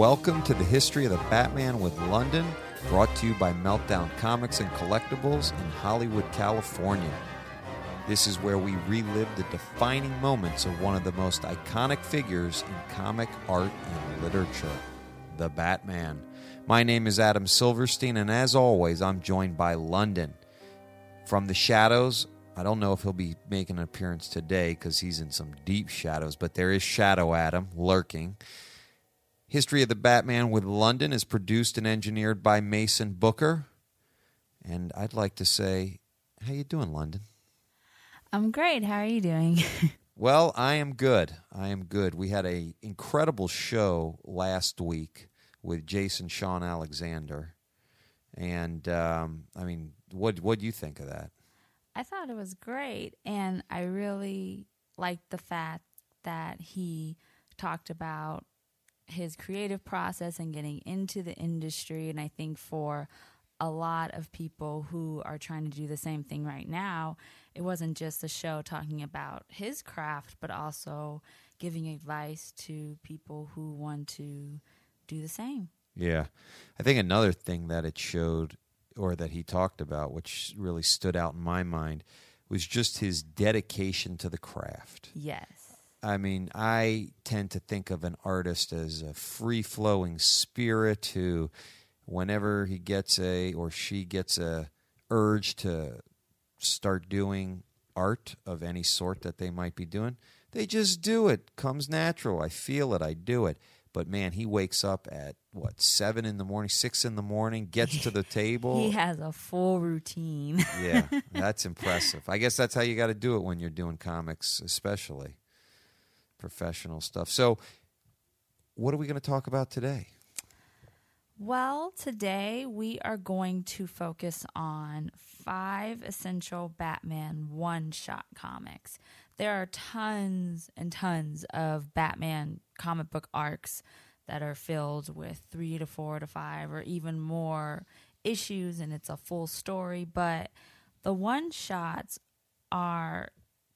Welcome to the History of the Batman with Londyn, brought to you by Meltdown Comics and Collectibles in Hollywood, California. This is where we relive the defining moments of one of the most iconic figures in comic art and literature, the Batman. My name is Adam Silverstein, and as always, I'm joined by Londyn. From the shadows, I don't know if he'll be making an appearance today because he's in some deep shadows, but there is Shadow Adam lurking. History of the Batman with Londyn is produced and engineered by Mason Booker. And I'd like to say, how you doing, Londyn? I'm great. How are you doing? Well, I am good. I am good. We had a incredible show last week with Jason Shawn Alexander, and um, I mean, what what do you think of that? I thought it was great, and I really liked the fact that he talked about his creative process and getting into the industry. And I think for a lot of people who are trying to do the same thing right now, it wasn't just a show talking about his craft, but also giving advice to people who want to do the same. Yeah, I think another thing that it showed, or that he talked about, which really stood out in my mind, was just his dedication to the craft. Yes. I mean, I tend to think of an artist as a free flowing spirit who, whenever he gets a or she gets a urge to start doing art of any sort that they might be doing, they just do it. Comes natural. I feel it. I do it. But man, he wakes up at what seven in the morning, six in the morning, gets to the table. He has a full routine. yeah, that's impressive. I guess that's how you got to do it when you're doing comics, especially professional stuff. So, what are we going to talk about today? Well, today we are going to focus on five essential Batman one shot comics. There are tons and tons of Batman comic book arcs that are filled with three to four to five or even more issues, and it's a full story. But the one shots are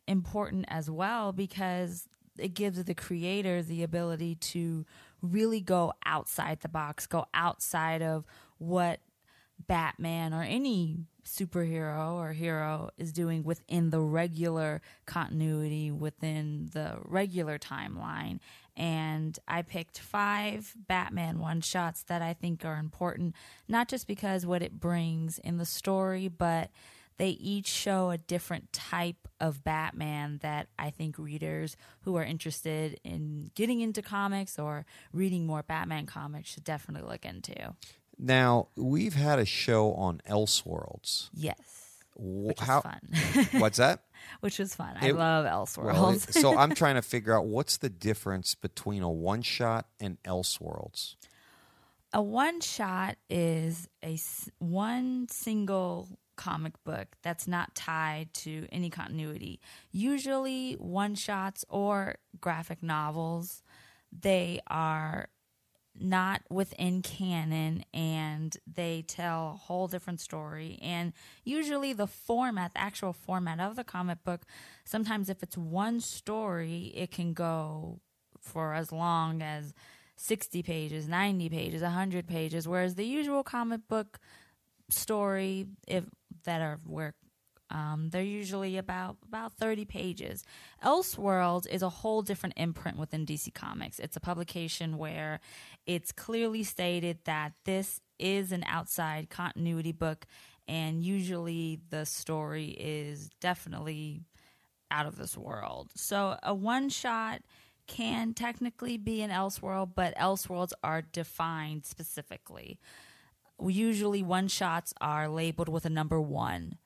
important as well because it gives the creator the ability to really go outside the box, go outside of what Batman or any superhero or hero is doing within the regular continuity, within the regular timeline. And I picked five Batman one shots that I think are important, not just because what it brings in the story, but they each show a different type of Batman that I think readers who are interested in getting into comics or reading more Batman comics should definitely look into. Now, we've had a show on Elseworlds. Yes. Which How, is fun. what's that? Which was fun. I It- love Well, Elseworlds. it- so I'm trying to figure out what's the difference between a one shot and Elseworlds. a one shot is a one single comic book that's not tied to any continuity. Usually, one shots or graphic novels, they are not within canon and they tell a whole different story. And usually, the format, the actual format of the comic book, sometimes if it's one story, it can go for as long as 60 pages, 90 pages, 100 pages, whereas the usual comic book story if that are where um, they're usually about about 30 pages. Elseworlds is a whole different imprint within DC Comics. It's a publication where it's clearly stated that this is an outside continuity book, and usually the story is definitely out of this world. So a one shot can technically be an Elseworld, but Elseworlds are defined specifically. Usually, one shots are labeled with a number one,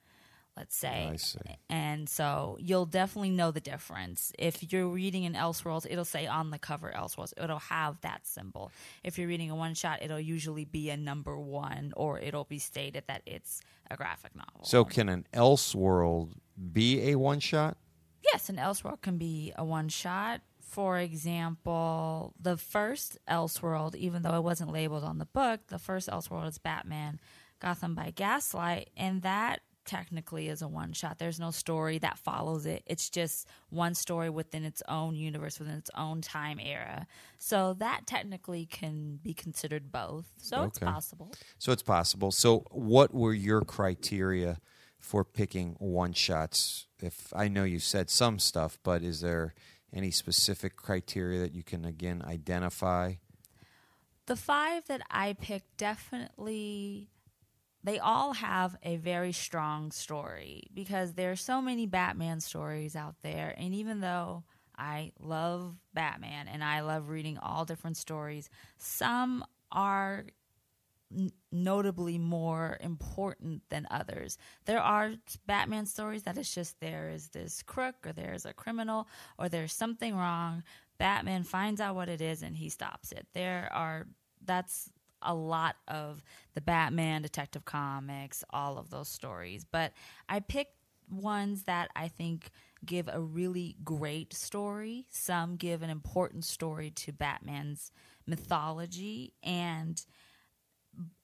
let's say. I see. And so you'll definitely know the difference. If you're reading an Elseworlds, it'll say on the cover Elseworlds. It'll have that symbol. If you're reading a one shot, it'll usually be a number one or it'll be stated that it's a graphic novel. So, can an Elseworld be a one shot? Yes, an Elseworld can be a one shot. For example, the first Elseworld, even though it wasn't labeled on the book, the first Elseworld is Batman Gotham by Gaslight, and that technically is a one shot. There's no story that follows it. It's just one story within its own universe, within its own time era. So that technically can be considered both. So it's possible. So it's possible. So what were your criteria for picking one shots? If I know you said some stuff, but is there any specific criteria that you can again identify? The five that I picked definitely they all have a very strong story because there are so many Batman stories out there and even though I love Batman and I love reading all different stories, some are n- notably more important than others. There are Batman stories that it's just there is this crook or there's a criminal or there's something wrong. Batman finds out what it is and he stops it. There are that's a lot of the Batman Detective Comics, all of those stories. But I picked ones that I think give a really great story. Some give an important story to Batman's mythology and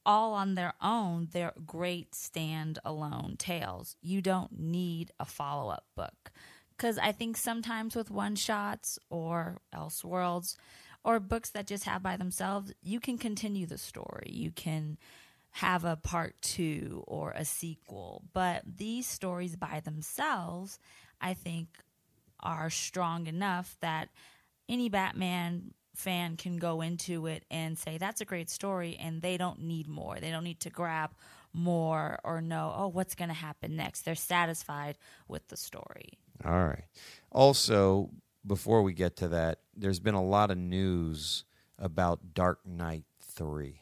all on their own, they're great standalone tales. You don't need a follow up book. Because I think sometimes with one shots or Elseworlds or books that just have by themselves, you can continue the story. You can have a part two or a sequel. But these stories by themselves, I think, are strong enough that any Batman fan can go into it and say that's a great story and they don't need more. They don't need to grab more or know, oh, what's going to happen next. They're satisfied with the story. All right. Also, before we get to that, there's been a lot of news about Dark Knight 3.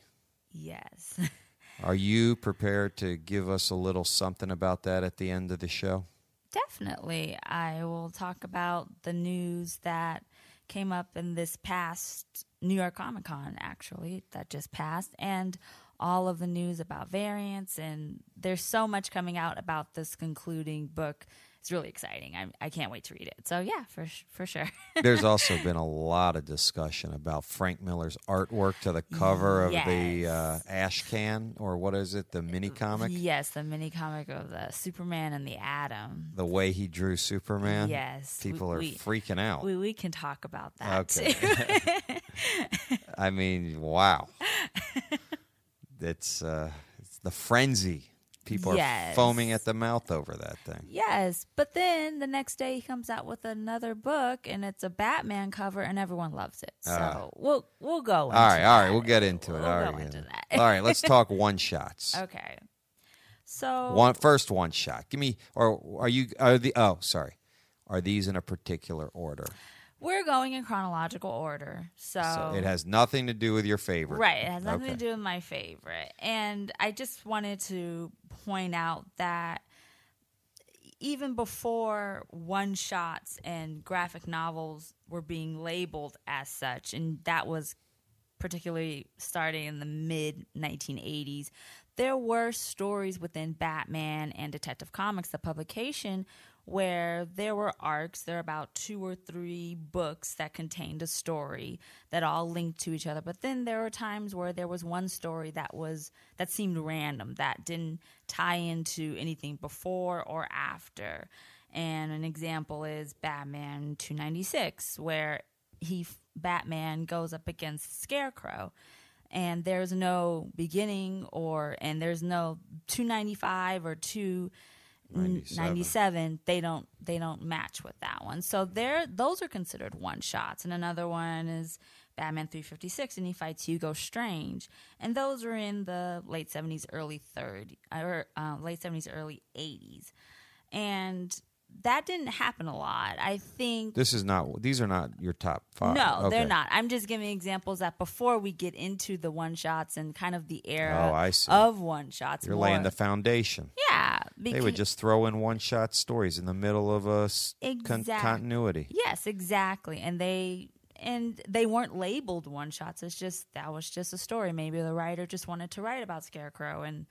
Yes. Are you prepared to give us a little something about that at the end of the show? Definitely. I will talk about the news that came up in this past New York Comic Con, actually, that just passed, and all of the news about variants. And there's so much coming out about this concluding book. It's really exciting. I, I can't wait to read it. So, yeah, for, for sure. There's also been a lot of discussion about Frank Miller's artwork to the cover of the uh, ash can, or what is it, the mini comic? yes, the mini comic of the Superman and the Atom. The way he drew Superman? Yes. People we, are we, freaking out. we, we can talk about that Okay. I mean, wow. it's, uh, it's the frenzy. People are foaming at the mouth over that thing. Yes, but then the next day he comes out with another book and it's a Batman cover and everyone loves it. So Ah. we'll we'll go. Into All right, all right, we'll get into it. We'll all go right, into that. all right, let's talk one shots. Okay. So One first one shot. Give me, or are you? Are the? Oh, sorry. Are these in a particular order? We're going in chronological order. So, So it has nothing to do with your favorite. right, it has nothing Okay. to do with my favorite. And I just wanted to point out that even before one shots and graphic novels were being labeled as such, and that was particularly starting in the mid 1980s, there were stories within Batman and Detective Comics, the publication, where there were arcs. There were about two or three books that contained a story that all linked to each other. But then there were times where there was one story that was that seemed random, that didn't tie into anything before or after. And an example is Batman 296, where he Batman goes up against Scarecrow and there's no beginning or and there's no 295 or 297 they don't they don't match with that one. So there those are considered one shots. And another one is batman 356 and he fights hugo strange. And those are in the late 70s early 30s or uh, late 70s early 80s and that didn't happen a lot i think This is not. These are not your top five. no, they're not. I'm just giving examples that before we get into the one shots and kind of the era Oh, of one shots. You're more. laying the foundation. yeah. They would just throw in one shot stories in the middle of a s- con- continuity. yes, exactly, and they and they weren't labeled one shots. It's just that was just a story. Maybe the writer just wanted to write about Scarecrow and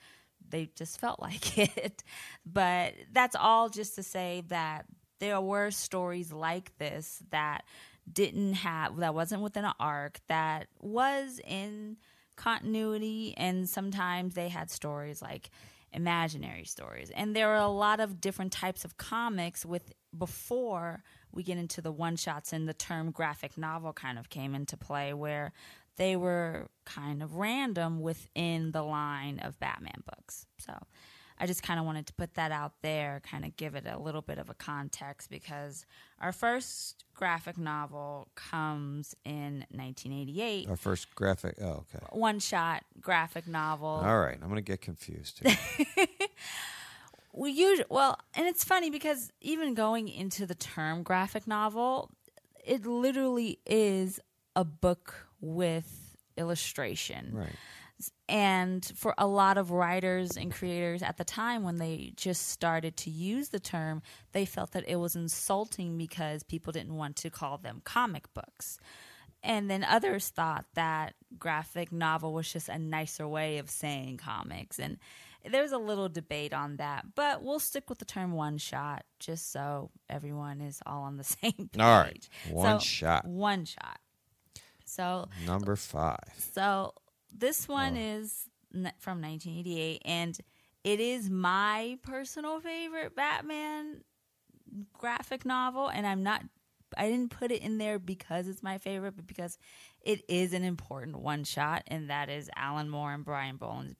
they just felt like it. But that's all just to say that there were stories like this that didn't have that wasn't within an arc that was in continuity and sometimes they had stories like imaginary stories. And there are a lot of different types of comics with before we get into the one shots and the term graphic novel kind of came into play where they were kind of random within the line of Batman books. So I just kind of wanted to put that out there, kind of give it a little bit of a context because our first graphic novel comes in 1988. Our first graphic. Oh, okay. One shot graphic novel. All right. I'm going to get confused. Here. we usually well and it's funny because even going into the term graphic novel it literally is a book with illustration right. and for a lot of writers and creators at the time when they just started to use the term they felt that it was insulting because people didn't want to call them comic books and then others thought that graphic novel was just a nicer way of saying comics and there's a little debate on that, but we'll stick with the term one shot just so everyone is all on the same page. All right. One So, shot. One shot. So Number five. so this one is from 1988 and it is my personal favorite Batman graphic novel and I'm not I didn't put it in there because it's my favorite but because it is an important one shot and that is Alan Moore and Brian Bolland's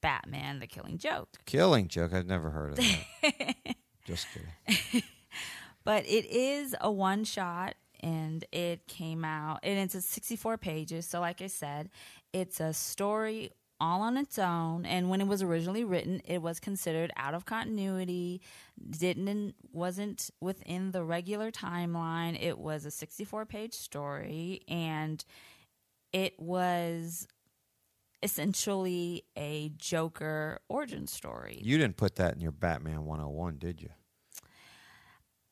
Batman the Killing Joke. Killing joke. I've never heard of that. Just kidding. but it is a one shot and it came out and it's a 64 pages so like i said it's a story all on its own and when it was originally written it was considered out of continuity didn't wasn't within the regular timeline it was a 64 page story and it was essentially a joker origin story You didn't put that in your Batman 101, did you?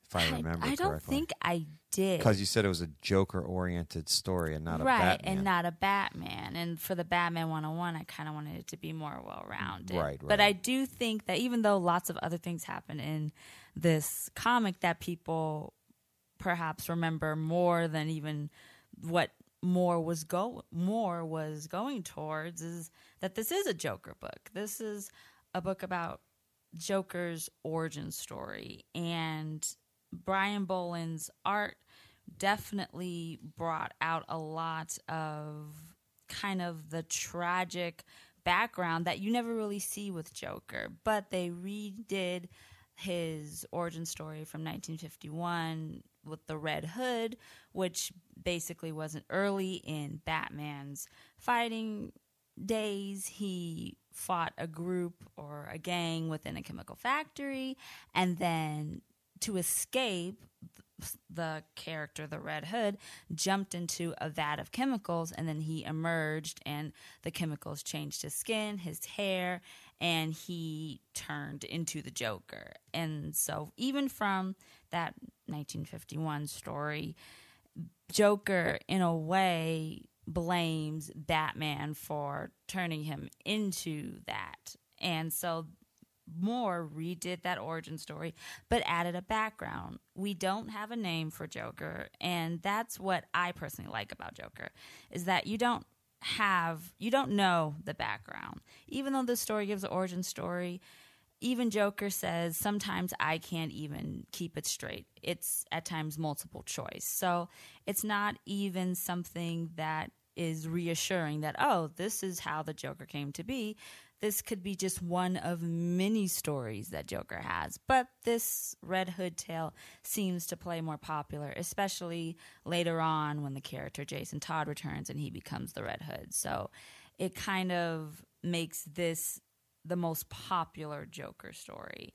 If I remember I, don't correctly. think i did Because you said it was a Joker oriented story and not a right, Batman. and not a Batman. And for the Batman 101, I kind of wanted it to be more well rounded. Right, But. I do think that even though lots of other things happen in this comic that people perhaps remember more than even what Moore was go Moore was going towards is that this is a Joker book. This is a book about Joker's origin story and Brian Bolland's art definitely brought out a lot of kind of the tragic background that you never really see with Joker, but they redid his origin story from 1951 with the Red Hood, which basically wasn't early in Batman's fighting days. He fought a group or a gang within a chemical factory, and then to escape, the character, the Red Hood, jumped into a vat of chemicals and then he emerged, and the chemicals changed his skin, his hair, and he turned into the Joker. And so, even from that 1951 story, Joker, in a way, blames Batman for turning him into that. And so Moore redid that origin story, but added a background. We don't have a name for Joker, and that's what I personally like about Joker is that you don't have you don't know the background. Even though the story gives an origin story, even Joker says sometimes I can't even keep it straight. It's at times multiple choice. So it's not even something that is reassuring that, oh, this is how the Joker came to be. This could be just one of many stories that Joker has. But this Red Hood tale seems to play more popular, especially later on when the character Jason Todd returns and he becomes the Red Hood. So it kind of makes this the most popular Joker story.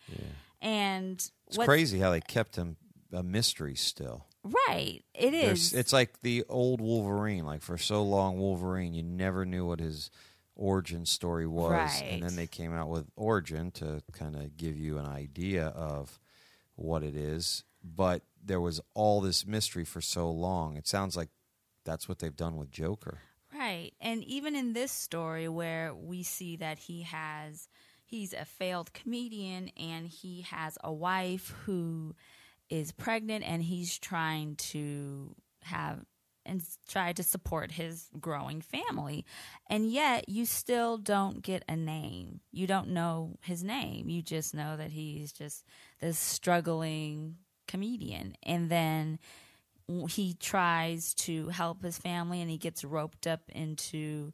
And It's crazy how they kept him a mystery still. Right. It is. There's, it's like the old Wolverine. Like for so long, Wolverine, you never knew what his origin story was, and then they came out with Origin to kind of give you an idea of what it is. But there was all this mystery for so long. It sounds like that's what they've done with Joker. Right. And even in this story where we see that he has he's a failed comedian and he has a wife who is pregnant and he's trying to have and try to support his growing family. And yet you still don't get a name. You don't know his name. You just know that he's just this struggling comedian. And then he tries to help his family and he gets roped up into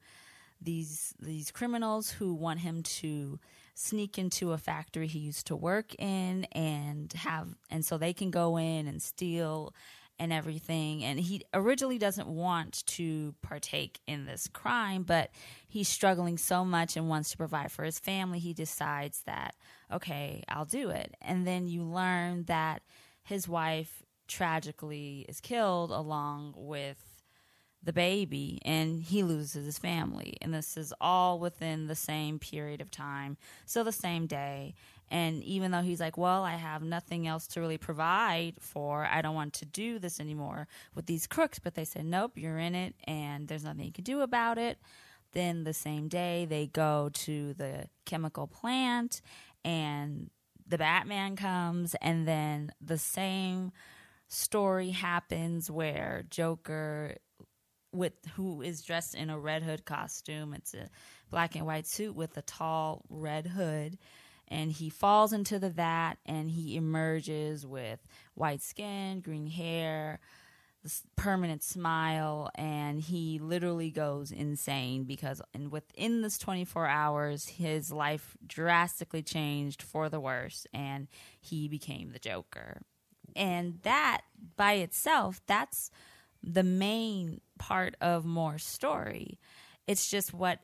these these criminals who want him to sneak into a factory he used to work in and have and so they can go in and steal and everything. And he originally doesn't want to partake in this crime but he's struggling so much and wants to provide for his family he decides that okay I'll do it. And then you learn that his wife tragically is killed along with the baby and he loses his family. And this is all within the same period of time. So the same day and even though he's like well i have nothing else to really provide for i don't want to do this anymore with these crooks but they said nope you're in it and there's nothing you can do about it then the same day they go to the chemical plant and the batman comes and then the same story happens where joker with who is dressed in a red hood costume. It's a black and white suit with a tall red hood. And he falls into the vat and he emerges with white skin, green hair, this permanent smile, and he literally goes insane because and within this 24 hours, his life drastically changed for the worse and he became the Joker. And that by itself, that's the main part of Moore's story. It's just what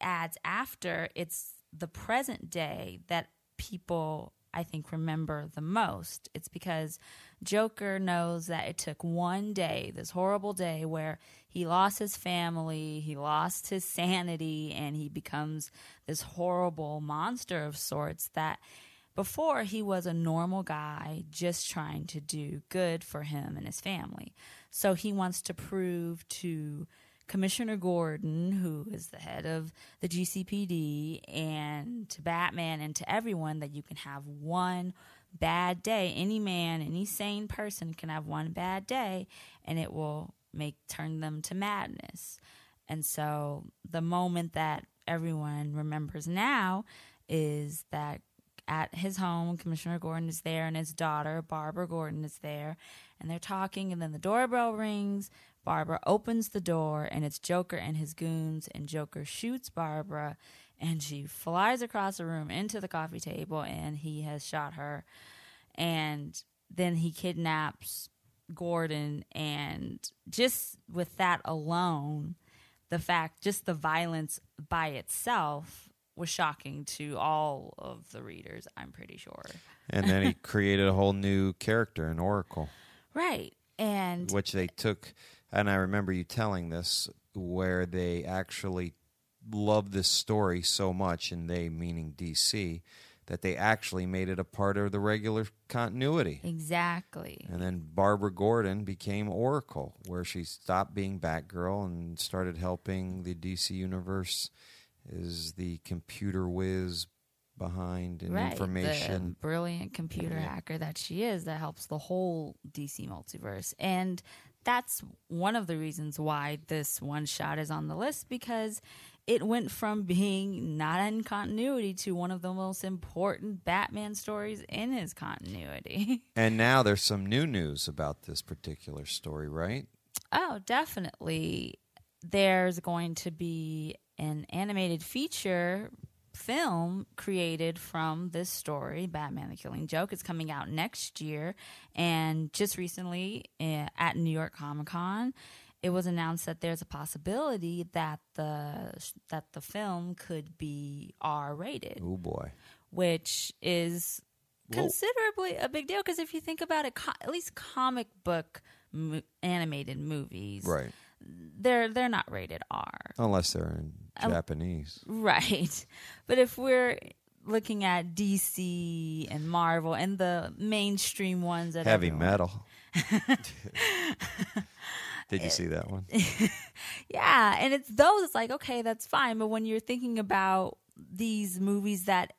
adds after. It's the present day that people, I think, remember the most. It's because Joker knows that it took one day, this horrible day, where he lost his family, he lost his sanity, and he becomes this horrible monster of sorts that before he was a normal guy just trying to do good for him and his family. So he wants to prove to Commissioner Gordon, who is the head of the GCPD, and to Batman and to everyone that you can have one bad day. Any man, any sane person can have one bad day and it will make turn them to madness. And so the moment that everyone remembers now is that at his home, Commissioner Gordon is there and his daughter, Barbara Gordon, is there. And they're talking, and then the doorbell rings. Barbara opens the door, and it's Joker and his goons. And Joker shoots Barbara, and she flies across the room into the coffee table, and he has shot her. And then he kidnaps Gordon, and just with that alone, the fact, just the violence by itself was shocking to all of the readers, I'm pretty sure. And then he created a whole new character an Oracle, Right. And which they took. And I remember you telling this, where they actually loved this story so much, and they meaning DC, that they actually made it a part of the regular continuity. exactly. And then Barbara Gordon became Oracle, where she stopped being Batgirl and started helping the DC universe as the computer whiz behind and right. information. The brilliant computer Yeah. hacker that she is that helps the whole DC multiverse. And that's one of the reasons why this one shot is on the list because it went from being not in continuity to one of the most important Batman stories in his continuity. And now there's some new news about this particular story, right? Oh, definitely. There's going to be an animated feature film created from this story, Batman the Killing Joke. It's coming out next year. And just recently uh, at New York Comic Con, it was announced that there's a possibility that the that the film could be R rated, Oh boy. which is considerably a big deal because if you think about it, co- at least comic book mo- animated movies, Right. They're they're not rated R, Unless they're in Um, Japanese. right? But if we're looking at DC and Marvel and the mainstream ones that Heavy everyone- metal. Did you see that one? yeah, and it's those. It's like okay, that's fine. But when you're thinking about these movies that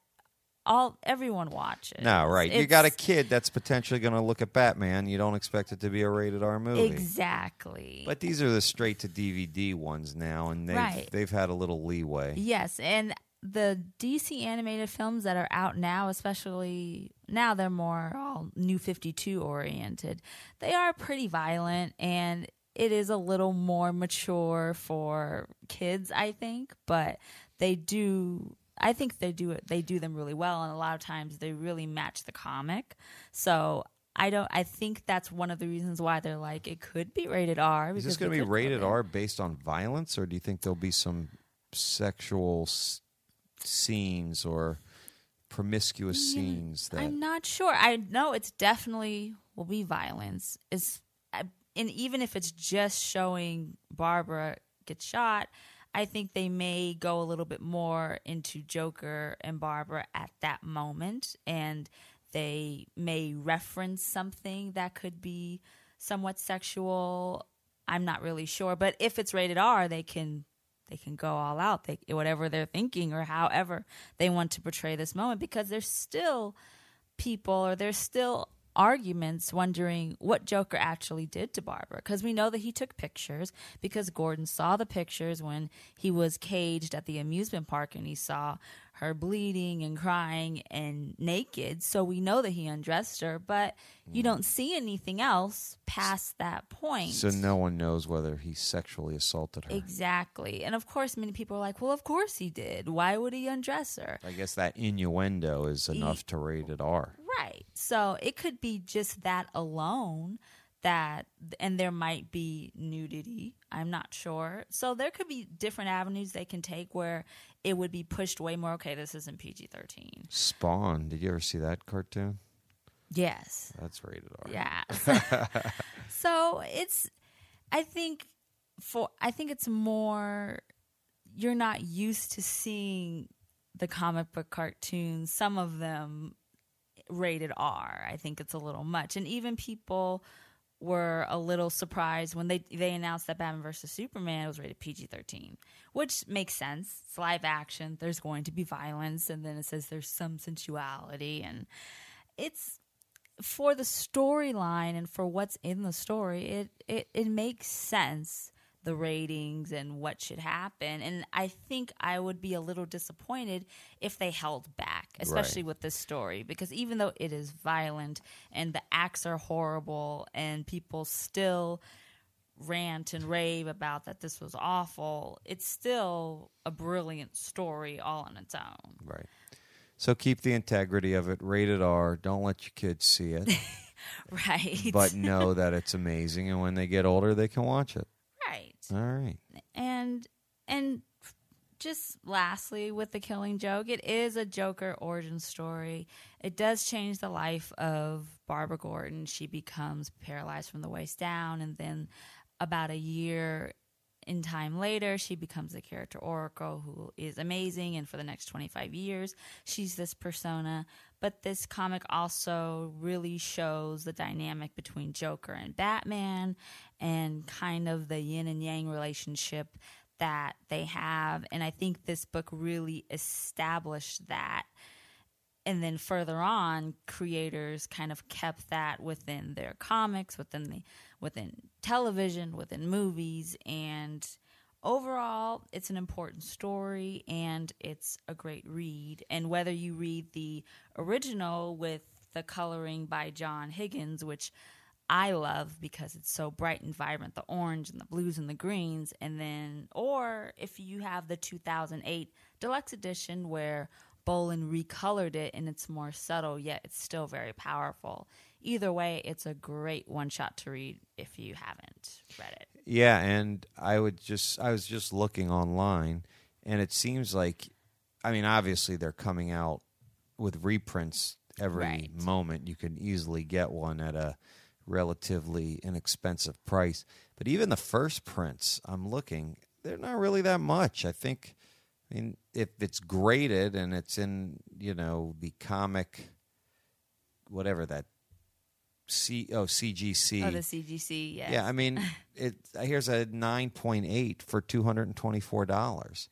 all everyone watches. No, right. You got a kid that's potentially going to look at Batman. You don't expect it to be a rated R movie. exactly. But these are the straight to DVD ones now, and they've Right. they've had a little leeway. Yes, and the DC animated films that are out now, especially now they're more all new 52 oriented. They are pretty violent and it is a little more mature for kids, I think, but they do I think they do it they do them really well and a lot of times they really match the comic. So I don't I think that's one of the reasons why they're like it could be rated R Is this going to be rated R based on violence, or do you think there'll be some sexual s- scenes or promiscuous scenes that? I'm not sure. I know it's definitely will be violence. Is uh, and even if it's just showing Barbara get shot, I think they may go a little bit more into Joker and Barbara at that moment, and they may reference something that could be somewhat sexual. I'm not really sure, but if it's rated R, they can they can go all out. They whatever they're thinking or however they want to portray this moment because there's still people or there's still arguments wondering what Joker actually did to Barbara because we know that he took pictures because Gordon saw the pictures when he was caged at the amusement park and he saw her bleeding and crying and naked so we know that he undressed her but you mm. don't see anything else past that point so no one knows whether he sexually assaulted her. Exactly. And of course, many people are like, well, of course he did. Why would he undress her? I guess that innuendo is enough to rate it R. Right. So it could be just that alone that, and there might be nudity. I'm not sure. So there could be different avenues they can take where it would be pushed way more. Okay, this isn't PG 13. Spawn. Did you ever see that cartoon? Yes. That's rated R. Yeah. so it's I think for I think it's more you're not used to seeing the comic book cartoons, some of them rated R. I think it's a little much. And even people were a little surprised when they they announced that Batman versus Superman was rated PG-13, which makes sense. It's live action. There's going to be violence and then it says there's some sensuality and it's for the storyline and for what's in the story, it, it it makes sense the ratings and what should happen. And I think I would be a little disappointed if they held back, especially Right. with this story, because even though it is violent and the acts are horrible and people still rant and rave about that this was awful, it's still a brilliant story all on its own. Right. So keep the integrity of it. Rated R. Don't let your kids see it, Right. but know that it's amazing, and when they get older, they can watch it. All right. and and just lastly with the killing joke it is a joker origin story it does change the life of barbara gordon she becomes paralyzed from the waist down and then about a year in time later she becomes the character oracle who is amazing and for the next 25 years she's this persona. But this comic also really shows the dynamic between joker and batman and kind of the yin and yang relationship that they have. And i think this book really established that and then further on creators kind of kept that within their comics within the within television within movies. And overall it's an important story and it's a great read. And whether you read the original with the coloring by John Higgins which I love because it's so bright and vibrant the orange and the blues and the greens. And then or if you have the 2008 deluxe edition where Bolland recolored it and it's more subtle yet it's still very powerful either way it's a great one shot to read if you haven't read it Yeah, and I would just I was just looking online and it seems like I mean obviously they're coming out with reprints every Right. moment. You can easily get one at a relatively inexpensive price. But even the first prints I'm looking, they're not really that much. I think I mean if it's graded and it's in, you know, the comic whatever that C oh CGC oh the CGC yes. yeah, I mean, it here's a nine point eight for two hundred and twenty four dollars.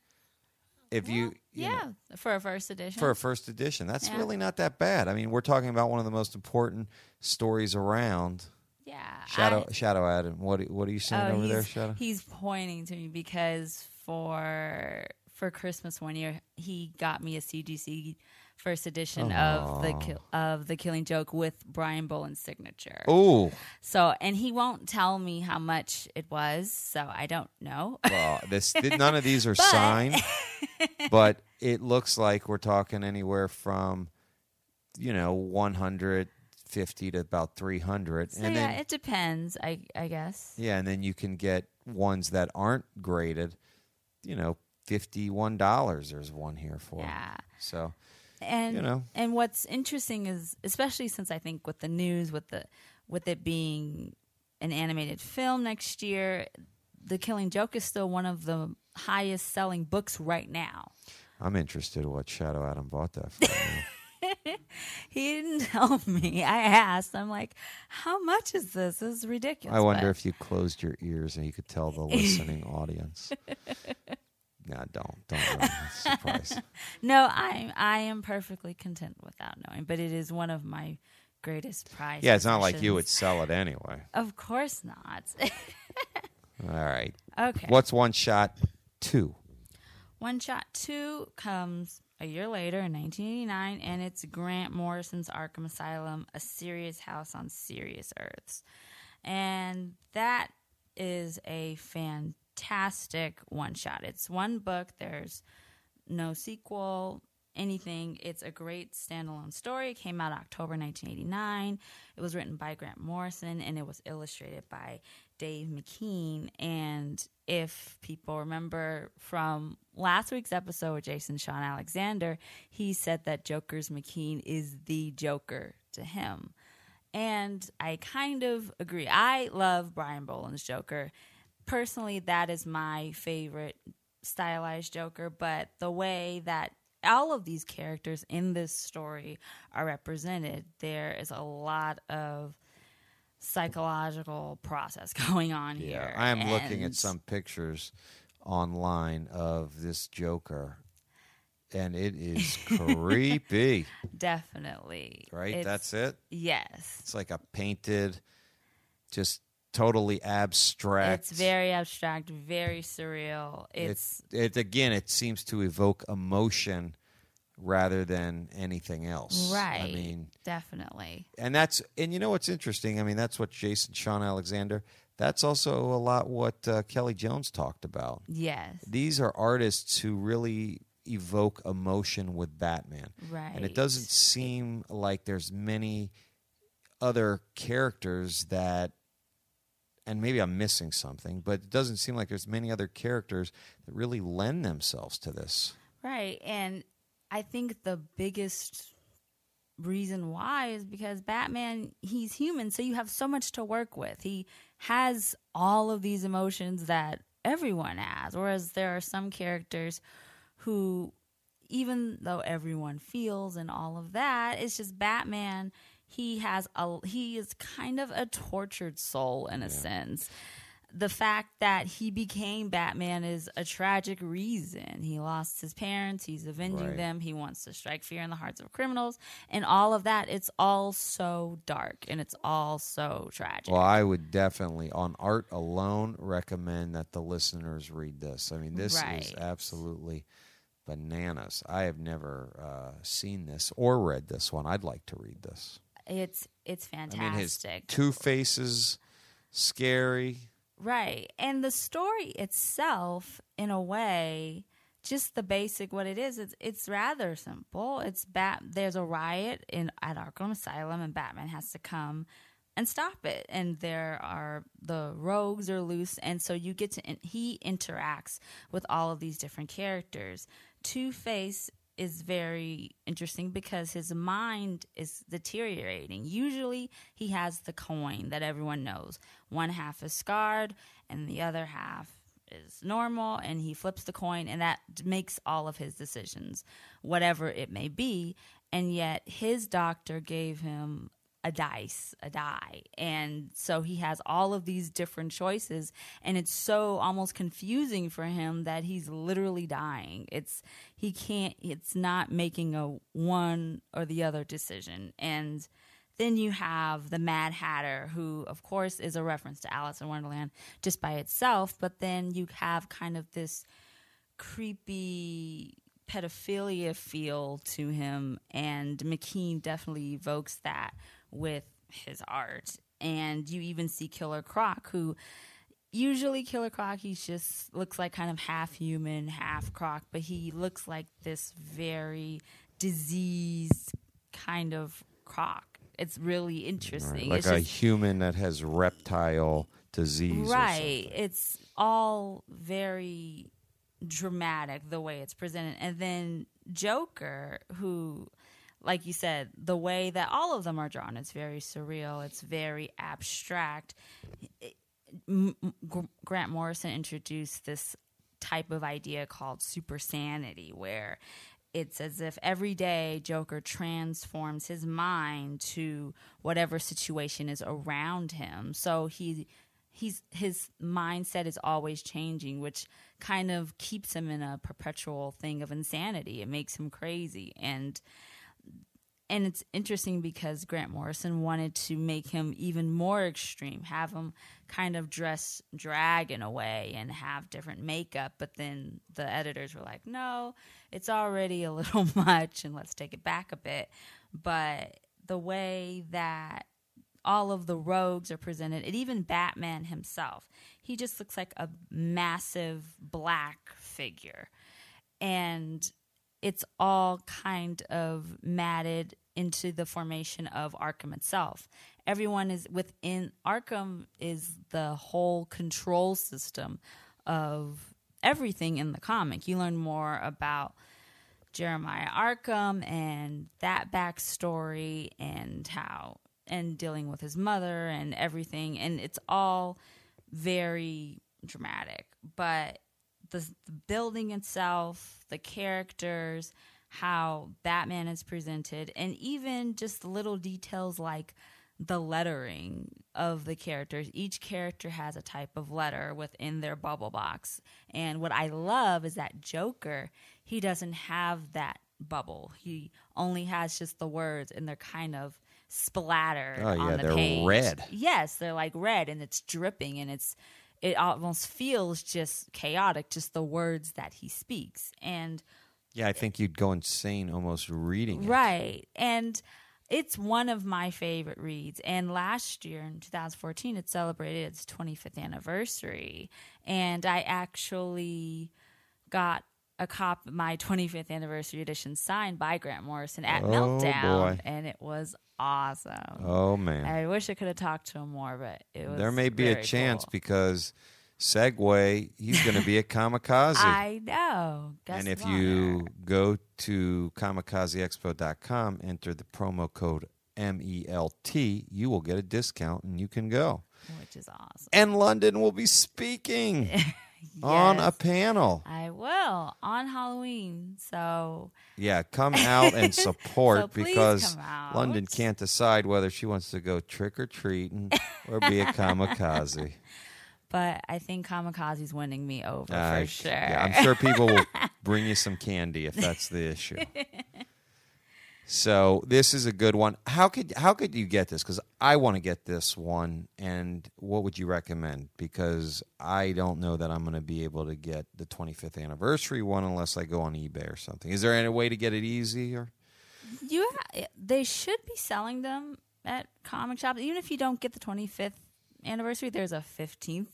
if you, Well, you yeah, know, for a first edition. for a first edition, that's Yeah. really not that bad. I mean, we're talking about one of the most important stories around. yeah, Shadow I- Shadow Adam. What what are you saying oh, over there, Shadow? He's pointing to me because for for Christmas one year he got me a CGC first edition of the kill, of the Killing Joke with Brian Bolland's signature. Oh, So, and he won't tell me how much it was, so I don't know. well, this none of these are But- signed, but it looks like we're talking anywhere from, you know, one hundred fifty to about three hundred, so and yeah, then it depends, I I guess. yeah, and then you can get ones that aren't graded. You know, fifty one dollars. There's one here for. Yeah. So and You know. and what's interesting is especially since I think with the news with the with it being an animated film next year, The Killing Joke is still one of the highest selling books right now. I'm interested in what Shadow Adam bought that for. He didn't tell me. I asked. I'm like, "How much is this? This is ridiculous." I wonder But- if you closed your ears and you could tell the listening audience. Nah, don't don't the surprise. No, I I am perfectly content without knowing, but it is one of my greatest prizes. Yeah, it's not like you would sell it anyway. Of course not. All right. okay. What's one shot two? One Shot 2 comes a year later in 1989, and it's Grant Morrison's Arkham Asylum, A Serious House on Serious Earths. And that is a fantastic one shot. It's one book, there's no sequel, anything. It's a great standalone story. It came out October 1989. It was written by Grant Morrison and it was illustrated by Dave McKean. And if people remember from last week's episode with Jason Shawn Alexander, he said that Joker's McKean is the Joker to him. And I kind of agree. I love Brian Bolland's Joker. Personally, that is my favorite stylized Joker, but the way that all of these characters in this story are represented, there is a lot of psychological process going on here. I am looking at some pictures online of this Joker, and it is creepy. Definitely. Right? It's- That's it. Yes. It's like a painted, just totally abstract. It's very abstract, very surreal. It's it again. It seems to evoke emotion rather than anything else. right. I mean, definitely. and that's and you know what's interesting. I mean, that's what Jason Shawn Alexander. That's also a lot what uh, Kelly Jones talked about. Yes. These are artists who really evoke emotion with Batman. Right. And it doesn't seem like there's many other characters that and maybe I'm missing something, but it doesn't seem like there's many other characters that really lend themselves to this. Right. And I think the biggest reason why is because Batman, he's human, so you have so much to work with. He has all of these emotions that everyone has, whereas there are some characters who, even though everyone feels and all of that, it's just Batman. He has a he is kind of a tortured soul in a sense the fact that he became Batman is a tragic reason. He lost his parents, he's avenging Right. them, he wants to strike fear in the hearts of criminals, and all of that. It's all so dark and it's all so tragic. Well, I would definitely, on art alone, recommend that the listeners read this. I mean, this is absolutely bananas. I have never uh, seen this or read this one. I'd like to read this. It's it's I mean, his fantastic. Two Faces, scary. Right. And the story itself, in a way, just the basic what it is, it's it's rather simple. It's bat there's a riot in at Arkham Asylum and Batman has to come and stop it. And there are the rogues are loose and so you get to he interacts with all of these different characters. Two Face is very interesting because his mind is deteriorating. Usually, he has the coin that everyone knows. One half is scarred, and the other half is normal, and he flips the coin, and that makes all of his decisions, whatever it may be. And yet, his doctor gave him a dice, a die. And so he has all of these different choices and it's so almost confusing for him that he's literally dying. It's he can't it's not making a one or the other decision. And then you have the Mad Hatter, who, of course, is a reference to Alice in Wonderland just by itself. But then you have kind of this creepy pedophilia feel to him, and McKean definitely evokes that with his art. And you even see Killer Croc, who usually Killer Croc, he just looks like kind of half human, half croc, but he looks like this very diseased kind of croc. It's really interesting. Like it's a just- human that has reptile disease. right it's all very dramatic the way it's presented and then joker who like you said the way that all of them are drawn it's very surreal it's very abstract grant morrison introduced this type of idea called super sanity where it's as if every day Joker transforms his mind to whatever situation is around him. So he he's his mindset is always changing, which kind of keeps him in a perpetual thing of insanity. It makes him crazy and and it's interesting because Grant Morrison wanted to make him even more extreme, have him kind of dress drag in a way and have different makeup. But then the editors were like, no, it's already a little much and let's take it back a bit. But the way that all of the rogues are presented, and even Batman himself, he just looks like a massive black figure. And it's all kind of matted into the formation of Arkham itself. Everyone is within Arkham is the whole control system of everything in the comic. You learn more about Jeremiah Arkham and that backstory and how and dealing with his mother and everything and it's all very dramatic but the, the building itself the characters how batman is presented and even just little details like the lettering of the characters each character has a type of letter within their bubble box and what i love is that joker he doesn't have that bubble he only has just the words and they're kind of splattered Oh, yeah, on the they're page. red. Yes, they're like red and it's dripping and it's it almost feels just chaotic, just the words that he speaks. And Yeah, I think you'd go insane almost reading it. right. And it's one of my favorite reads. And last year in 2014, it celebrated its 25th anniversary. And I actually got a cop my 25th anniversary edition signed by Grant Morrison at Oh, Meltdown. boy. And it was awesome. Oh man, I wish I could have talked to him more, but it was there may be a chance cool. because Segway, he's going to be a Comikaze. I know. Guess and if what? you go to comikazeexpo.com, enter the promo code MELT, you will get a discount and you can go. which is awesome. And Londyn will be speaking on a panel. I will on Halloween. So Yeah, come out and support So because. Londyn can't decide whether she wants to go trick or treating or be a Comikaze. but I think Comikaze's winning me over I- for sure. Yeah, I'm sure people will bring you some candy if that's the issue. So this is a good one. How could how could you get this? Because I want to get this one. And what would you recommend? Because I don't know that I'm going to be able to get the 25th anniversary one unless I go on eBay or something. Is there any way to get it easy? Or you ha- eh, they should be selling them at comic shops. Even if you don't get the 25th anniversary, there's a 15th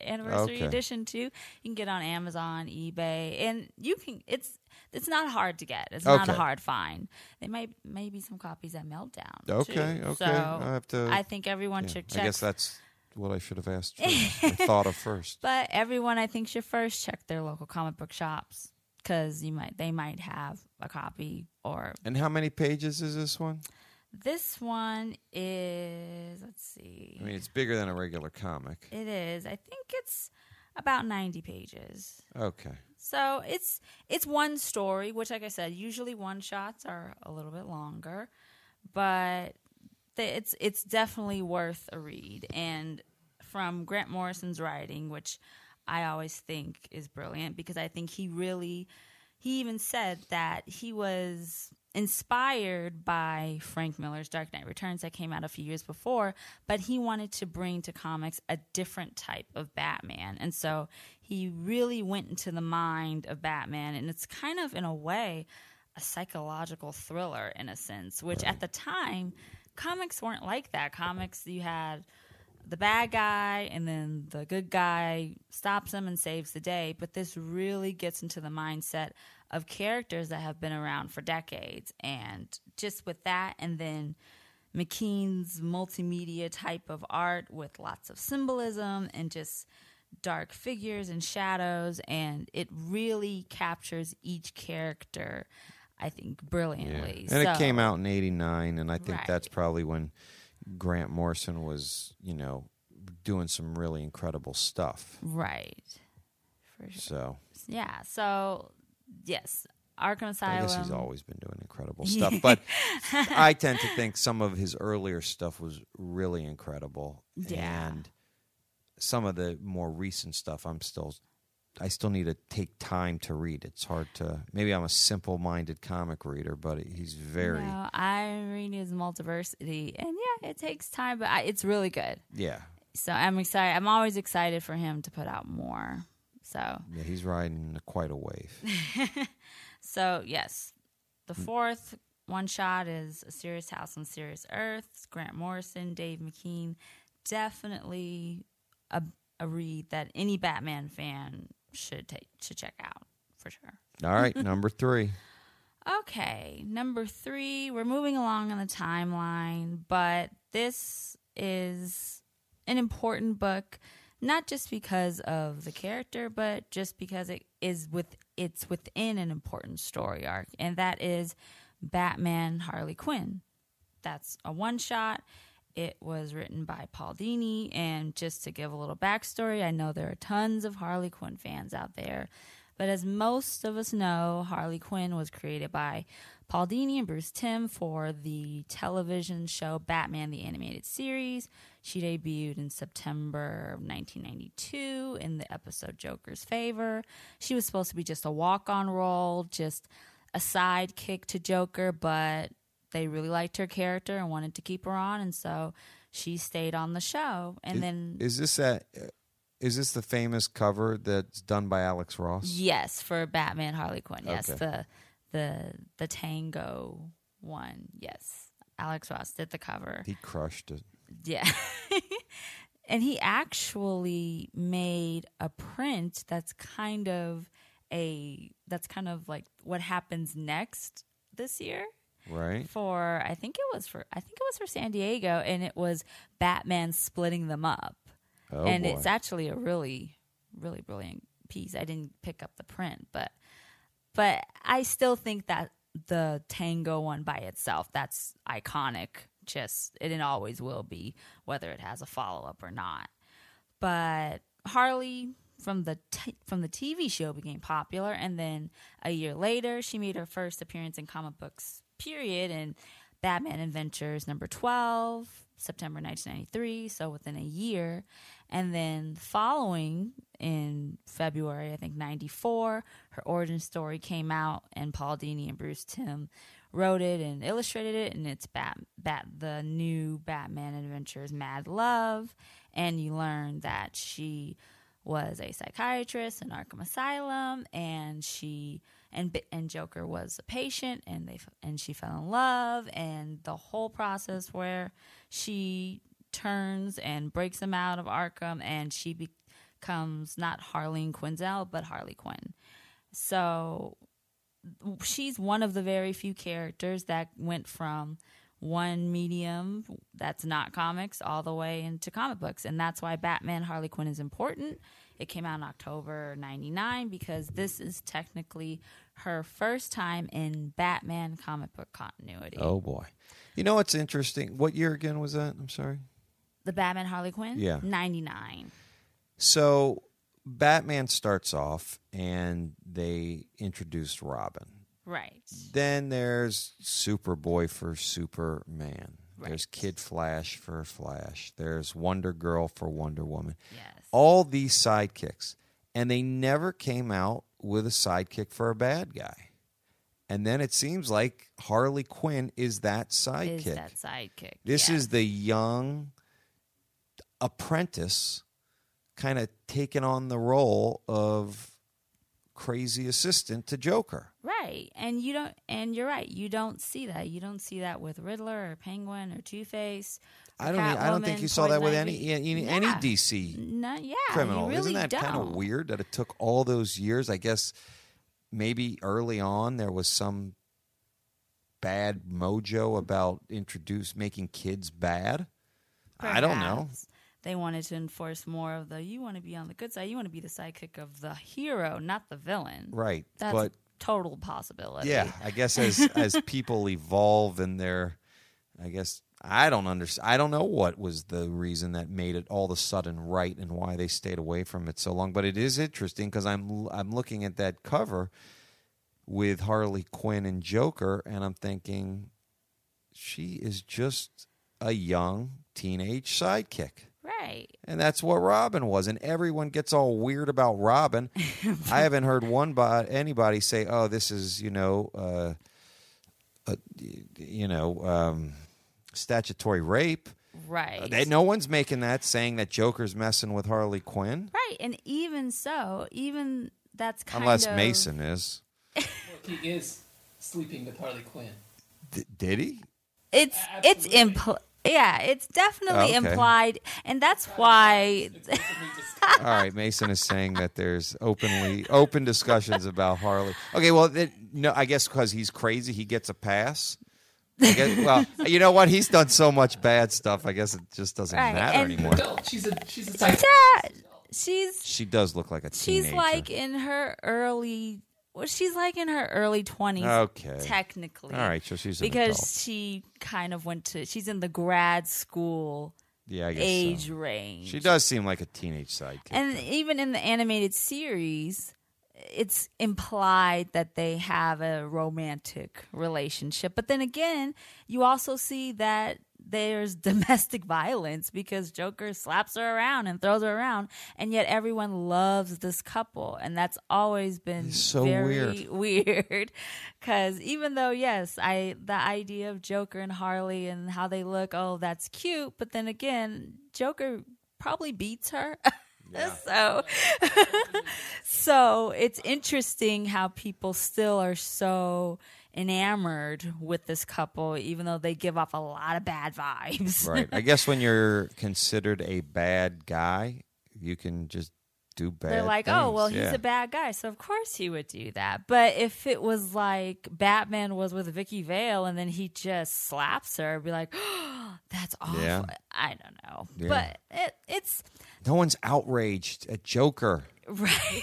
anniversary Okay. edition too. You can get on Amazon, eBay, and you can. It's it's not hard to get. It's not a Okay. hard find. They might maybe some copies at Meltdown. Okay, too. okay. So I have to- I think everyone Yeah, should check. I guess that's what I should have asked first, or thought of first. But everyone, I think, should first check their local comic book shops because you might they might have a copy. Or And how many pages is this one? this one is let's see, I mean, it's bigger than a regular comic. it is. I think it's about ninety pages. Okay. So it's it's one story, which, like I said, usually one shots are a little bit longer, but it's it's definitely worth a read. And from Grant Morrison's writing, which I always think is brilliant because I think he really he even said that he was inspired by Frank Miller's Dark Knight Returns that came out a few years before, but he wanted to bring to comics a different type of Batman. And so he really went into the mind of Batman and it's kind of in a way a psychological thriller in a sense, which at the time comics weren't like that. Comics you had the bad guy and then the good guy stops him and saves the day. But this really gets into the mindset of characters that have been around for decades. And just with that, and then McKean's multimedia type of art with lots of symbolism and just dark figures and shadows. And it really captures each character, I think, brilliantly. And it came out in 89, and I think Right. that's probably when Grant Morrison was, you know, doing some really incredible stuff. Right. For sure. So Yeah. So, yes, Arkham Asylum. I guess he's always been doing incredible stuff. But I tend to think some of his earlier stuff was really incredible. Yeah. And some of the more recent stuff, I'm still. I still need to take time to read. It's hard to. Maybe I'm a simple-minded comic reader, but he's very. No, I'm reading his multiversity, and yeah, it takes time, but I, it's really good. Yeah, So I'm excited. I'm always excited for him to put out more. So, yeah, he's riding quite a wave. so yes, the Hmm. fourth one shot is a serious house on serious earth. It's Grant Morrison, Dave McKean, definitely a a read that any Batman fan should take should check out for sure. All right, number three. Okay, number three, we're moving along on the timeline, but this is an important book, not just because of the character, but just because it is with it's within an important story arc, and that is Batman Harley Quinn. That's a one shot. It was written by Paul Dini, and just to give a little backstory, I know there are tons of Harley Quinn fans out there. But as most of us know, Harley Quinn was created by Paul Dini and Bruce Timm for the television show Batman the Animated Series. She debuted in September of 1992 in the episode Joker's Favor. She was supposed to be just a walk on role, just a sidekick to Joker, but they really liked her character and wanted to keep her on, and so she stayed on the show. And Is- then Is this that? Is this the famous cover that's done by Alex Ross? Yes, for Batman Harley Quinn. Yes, Okay. the the the tango one. Yes, Alex Ross did the cover. He crushed it. Yeah, and he actually made a print that's kind of a that's kind of like what happens next this year Right? for I think it was for I think it was for San Diego and it was Batman splitting them up Oh and boy. it's actually a really really brilliant piece i didn't pick up the print but but i still think that the tango one by itself that's iconic. Just it always will be whether it has a follow-up or not. But harley from the t- from the tv show became popular and then a year later she made her first appearance in comic books period and batman adventures number 12 september 1993 so within a year and then following in February, I think 94, her origin story came out and Paul Dini and Bruce Timm wrote it and illustrated it and it's Bat, Bat the new Batman Adventures Mad Love. And you learn that she was a psychiatrist in Arkham Asylum and she and and Joker was a patient and they and she fell in love and the whole process where she turns and breaks him out of Arkham, and she becomes not Harleen Quinzel, but Harley Quinn. So she's one of the very few characters that went from one medium that's not comics all the way into comic books. And that's why Batman Harley Quinn is important. It came out in October 99 because this is technically her first time in Batman comic book continuity. oh boy. You know what's interesting? What year again was that? I'm sorry. The Batman Harley Quinn? Yeah. 99. So Batman starts off and they introduced Robin. Right. Then there's Superboy for Superman. There's Kid Flash for Flash. There's Wonder Girl for Wonder Woman. Yes. All these sidekicks. And they never came out with a sidekick for a bad guy. And then it seems like Harley Quinn is that sidekick. Is that sidekick? This yes. is the young apprentice kind of taking on the role of crazy assistant to Joker. Right. And you don't and you're right. You don't see that. You don't see that with Riddler or Penguin or Two-Face. I don't. I don't think you saw that with Poison any Ivy. any, any DC No, yeah. criminal. Really Isn't that kind of weird that it took all those years? I guess maybe early on there was some bad mojo about introduce making kids bad. I don't know. They wanted to enforce more of the you want to be on the good side. You want to be the sidekick of the hero, not the villain. Right. That's but a total possibility. Yeah, I guess as as people evolve in their, I guess I don't understand. I don't know what was the reason that made it all of a sudden right and why they stayed away from it so long. But it is interesting because I'm I'm looking at that cover with Harley Quinn and Joker, and I'm thinking she is just a young teenage sidekick. Right. And that's what Robin was. And everyone gets all weird about Robin. I haven't heard one by anybody say, "Oh, this is you know, uh, uh, you know, um, statutory rape." Right. Uh, they, no one's making that saying that Joker's messing with Harley Quinn, right. And even so, even that's kind of unless of Mason is. Well, he is sleeping with Harley Quinn. D- did he? It's it's Absolutely. impl- yeah, it's definitely Oh, okay. implied, and that's why. All right, Mason is saying that there's openly open discussions about Harley. Okay, well, it, no, I guess because he's crazy, he gets a pass. I guess, well, you know what? He's done so much bad stuff. I guess it just doesn't Right, matter and- anymore. Adult. She's a she's a psychic. Yeah, she's She does look like a teenager. she's like in her early. Well, she's like in her early twenties. Okay. technically. All right, so she's because adult. she kind of went to. She's in the grad school yeah, I guess age so. range. She does seem like a teenage sidekick. And even in the animated series, it's implied that they have a romantic relationship. But then again, you also see that there's domestic violence because Joker slaps her around and throws her around, and yet everyone loves this couple, and that's always been It's so very weird. Because even though yes, I the idea of Joker and Harley and how they look, oh, that's cute, but then again, Joker probably beats her. so so it's interesting how people still are so enamored with this couple even though they give off a lot of bad vibes right. I guess when you're considered a bad guy, you can just do bad. they're like oh things. well he's Yeah. a bad guy so of course he would do that but if it was like batman was with vicky vale and then he just slaps her I'd be like oh, that's awful Yeah. i don't know Yeah. but it, it's No one's outraged at Joker. right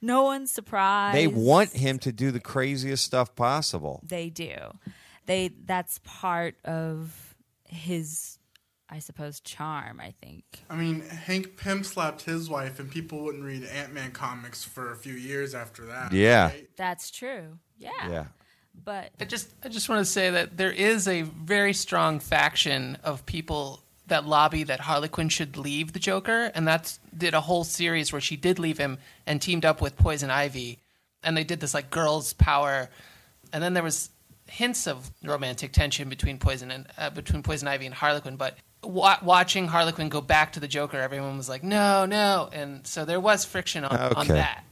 no one's surprised They want him to do the craziest stuff possible. They do. They that's part of his I suppose charm, I think. I mean, Hank Pym slapped his wife, and people wouldn't read Ant Man comics for a few years after that. Yeah. right? That's true. Yeah. Yeah. But I just I just want to say that there is a very strong faction of people that lobby that Harley Quinn should leave the Joker, and that's did a whole series where she did leave him and teamed up with Poison Ivy, and they did this like girls' power, and then there was hints of romantic tension between Poison and uh, between Poison Ivy and Harley Quinn, but. Wa- watching Harley Quinn go back to the Joker, everyone was like, "No, no," and so there was friction on, on that.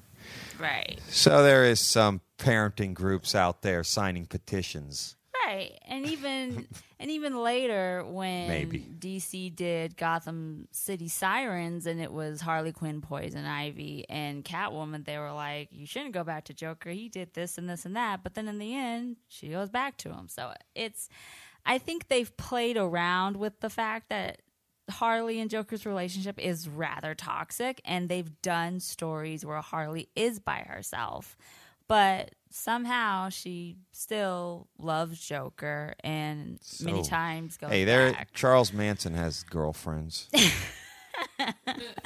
right. So there is some parenting groups out there signing petitions. Right. And even and even later when Maybe. DC did Gotham City Sirens and it was Harley Quinn, Poison Ivy, and Catwoman, they were like, You shouldn't go back to Joker. He did this and this and that. But then in the end, she goes back to him. So it's I think they've played around with the fact that Harley and Joker's relationship is rather toxic, and they've done stories where Harley is by herself, but somehow she still loves Joker, and many times goes Hey, there. back. Charles Manson has girlfriends.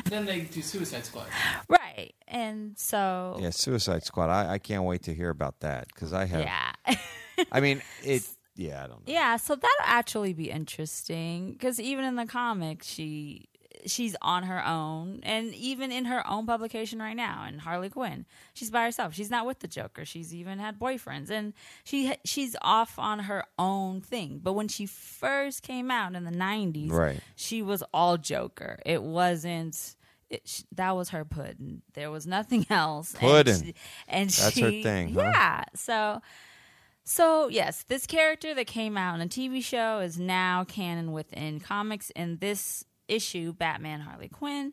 then they do Suicide Squad. right? And so, yeah, Suicide Squad. I, I can't wait to hear about that because I have. yeah, I mean, it. yeah, I don't know. Yeah, so that'll actually be interesting because even in the comic, she she's on her own, and even in her own publication right now, in Harley Quinn, she's by herself. She's not with the Joker. She's even had boyfriends, and she she's off on her own thing. But when she first came out in the '90s, Right. she was all Joker. It wasn't. It, that was her pudding. There was nothing else. And she- And, That's her thing, huh? Yeah. So so, yes, this character that came out in a TV show is now canon within comics. and this issue, Batman Harley Quinn,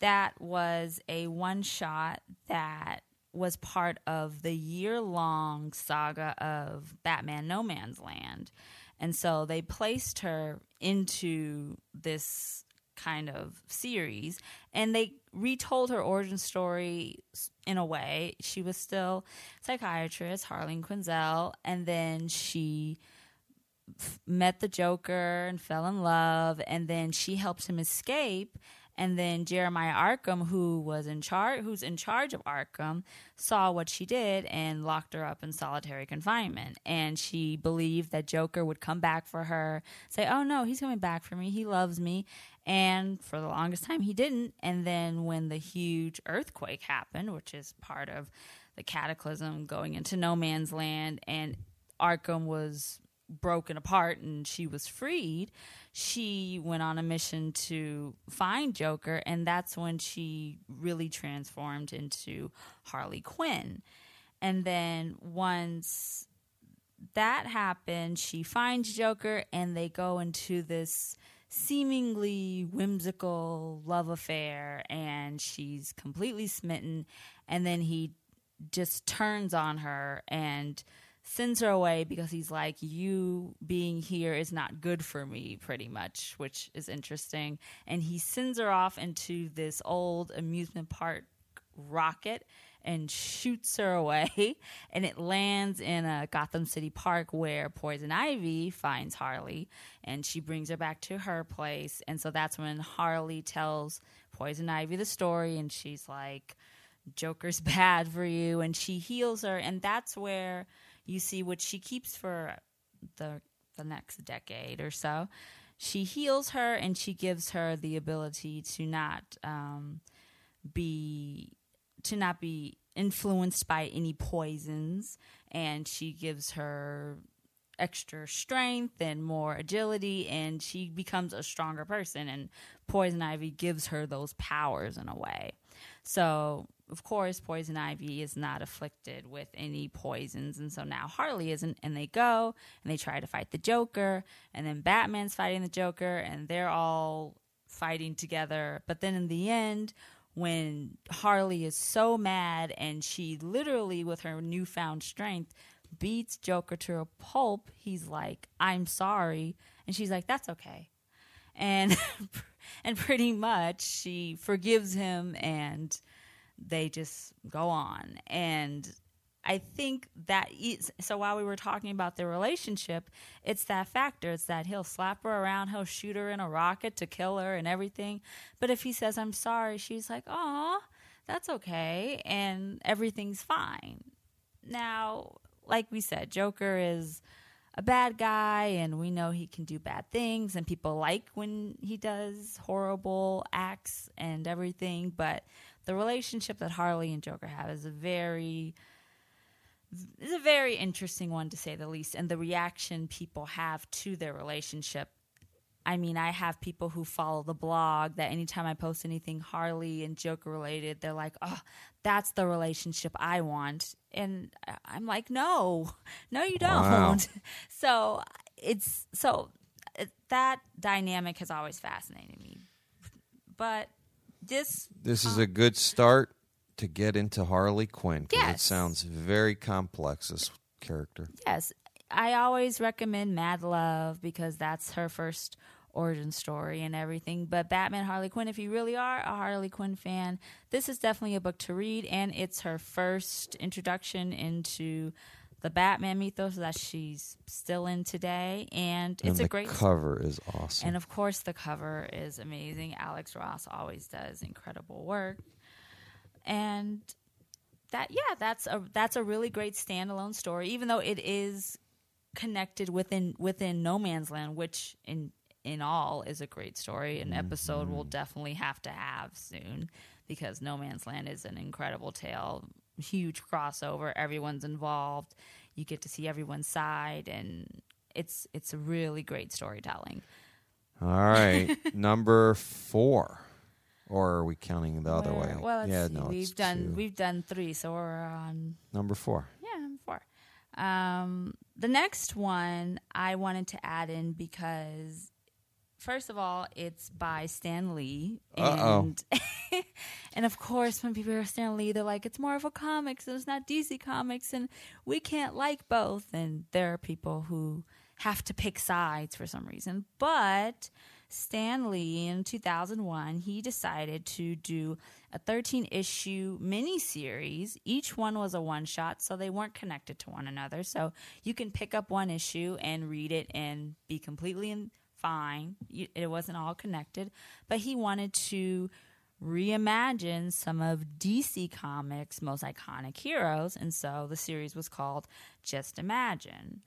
that was a one shot that was part of the year long saga of Batman No Man's Land. And so they placed her into this kind of series and they retold her origin story in a way she was still psychiatrist harleen quinzel and then she f- met the joker and fell in love and then she helped him escape and then Jeremiah Arkham, who was in charge, who's in charge of Arkham, saw what she did and locked her up in solitary confinement. And she believed that Joker would come back for her, say, "Oh no, he's coming back for me. He loves me." And for the longest time, he didn't. And then when the huge earthquake happened, which is part of the cataclysm going into no man's land, and Arkham was broken apart and she was freed, she went on a mission to find Joker, and that's when she really transformed into Harley Quinn. And then once that happened, she finds Joker, and they go into this seemingly whimsical love affair, and she's completely smitten. And then he just turns on her and sends her away because he's like, You being here is not good for me, pretty much, which is interesting. And he sends her off into this old amusement park rocket and shoots her away. And it lands in a Gotham City Park where Poison Ivy finds Harley and she brings her back to her place. And so that's when Harley tells Poison Ivy the story and she's like, Joker's bad for you. And she heals her. And that's where you see what she keeps for the the next decade or so. She heals her and she gives her the ability to not um, be to not be influenced by any poisons, and she gives her extra strength and more agility, and she becomes a stronger person. And Poison Ivy gives her those powers in a way. So, of course, Poison Ivy is not afflicted with any poisons, and so now Harley isn't. And they go and they try to fight the Joker, and then Batman's fighting the Joker, and they're all fighting together. But then in the end, when Harley is so mad and she literally, with her newfound strength, beats Joker to a pulp, he's like, I'm sorry. And she's like, That's okay. And and pretty much she forgives him and they just go on. And I think that is so while we were talking about their relationship, it's that factor. It's that he'll slap her around, he'll shoot her in a rocket to kill her and everything. But if he says, I'm sorry, she's like, Aw, that's okay. And everything's fine. Now, like we said, Joker is a bad guy and we know he can do bad things and people like when he does horrible acts and everything, but the relationship that Harley and Joker have is a very is a very interesting one to say the least and the reaction people have to their relationship I mean, I have people who follow the blog that anytime I post anything Harley and Joker related, they're like, oh, that's the relationship I want. And I'm like, no, no, you don't. Wow. So it's so that dynamic has always fascinated me. But this, This is uh, a good start to get into Harley Quinn because it sounds very complex. This character. yes, I always recommend Mad Love because that's her first origin story and everything. But Batman Harley Quinn, if you really are a Harley Quinn fan, this is definitely a book to read, and it's her first introduction into the Batman mythos that she's still in today, and and it's the a great cover is awesome. And of course, the cover is amazing. Alex Ross always does incredible work. And that, yeah, that's a that's a really great standalone story. Even though it is connected within within No Man's Land, which in in all is a great story. An episode we'll definitely have to have soon because No Man's Land is an incredible tale. Huge crossover, everyone's involved. You get to see everyone's side, and it's it's a really great storytelling. All right, number four, or are we counting the other way? We're, way? Well, yeah, see. no, we've done two. we've done three, so we're on number four. yeah number four. Um, the next one I wanted to add in because first of all, it's by Stan Lee, and and of course, when people hear Stan Lee, they're like, it's more of a comics, and it's not DC Comics, and we can't like both. And there are people who have to pick sides for some reason, but. Stan Lee in 2001, he decided to do a 13 issue miniseries. Each one was a one shot, so they weren't connected to one another. So you can pick up one issue and read it and be completely in- fine. It wasn't all connected, but he wanted to reimagine some of DC Comics' most iconic heroes, and so the series was called Just Imagine.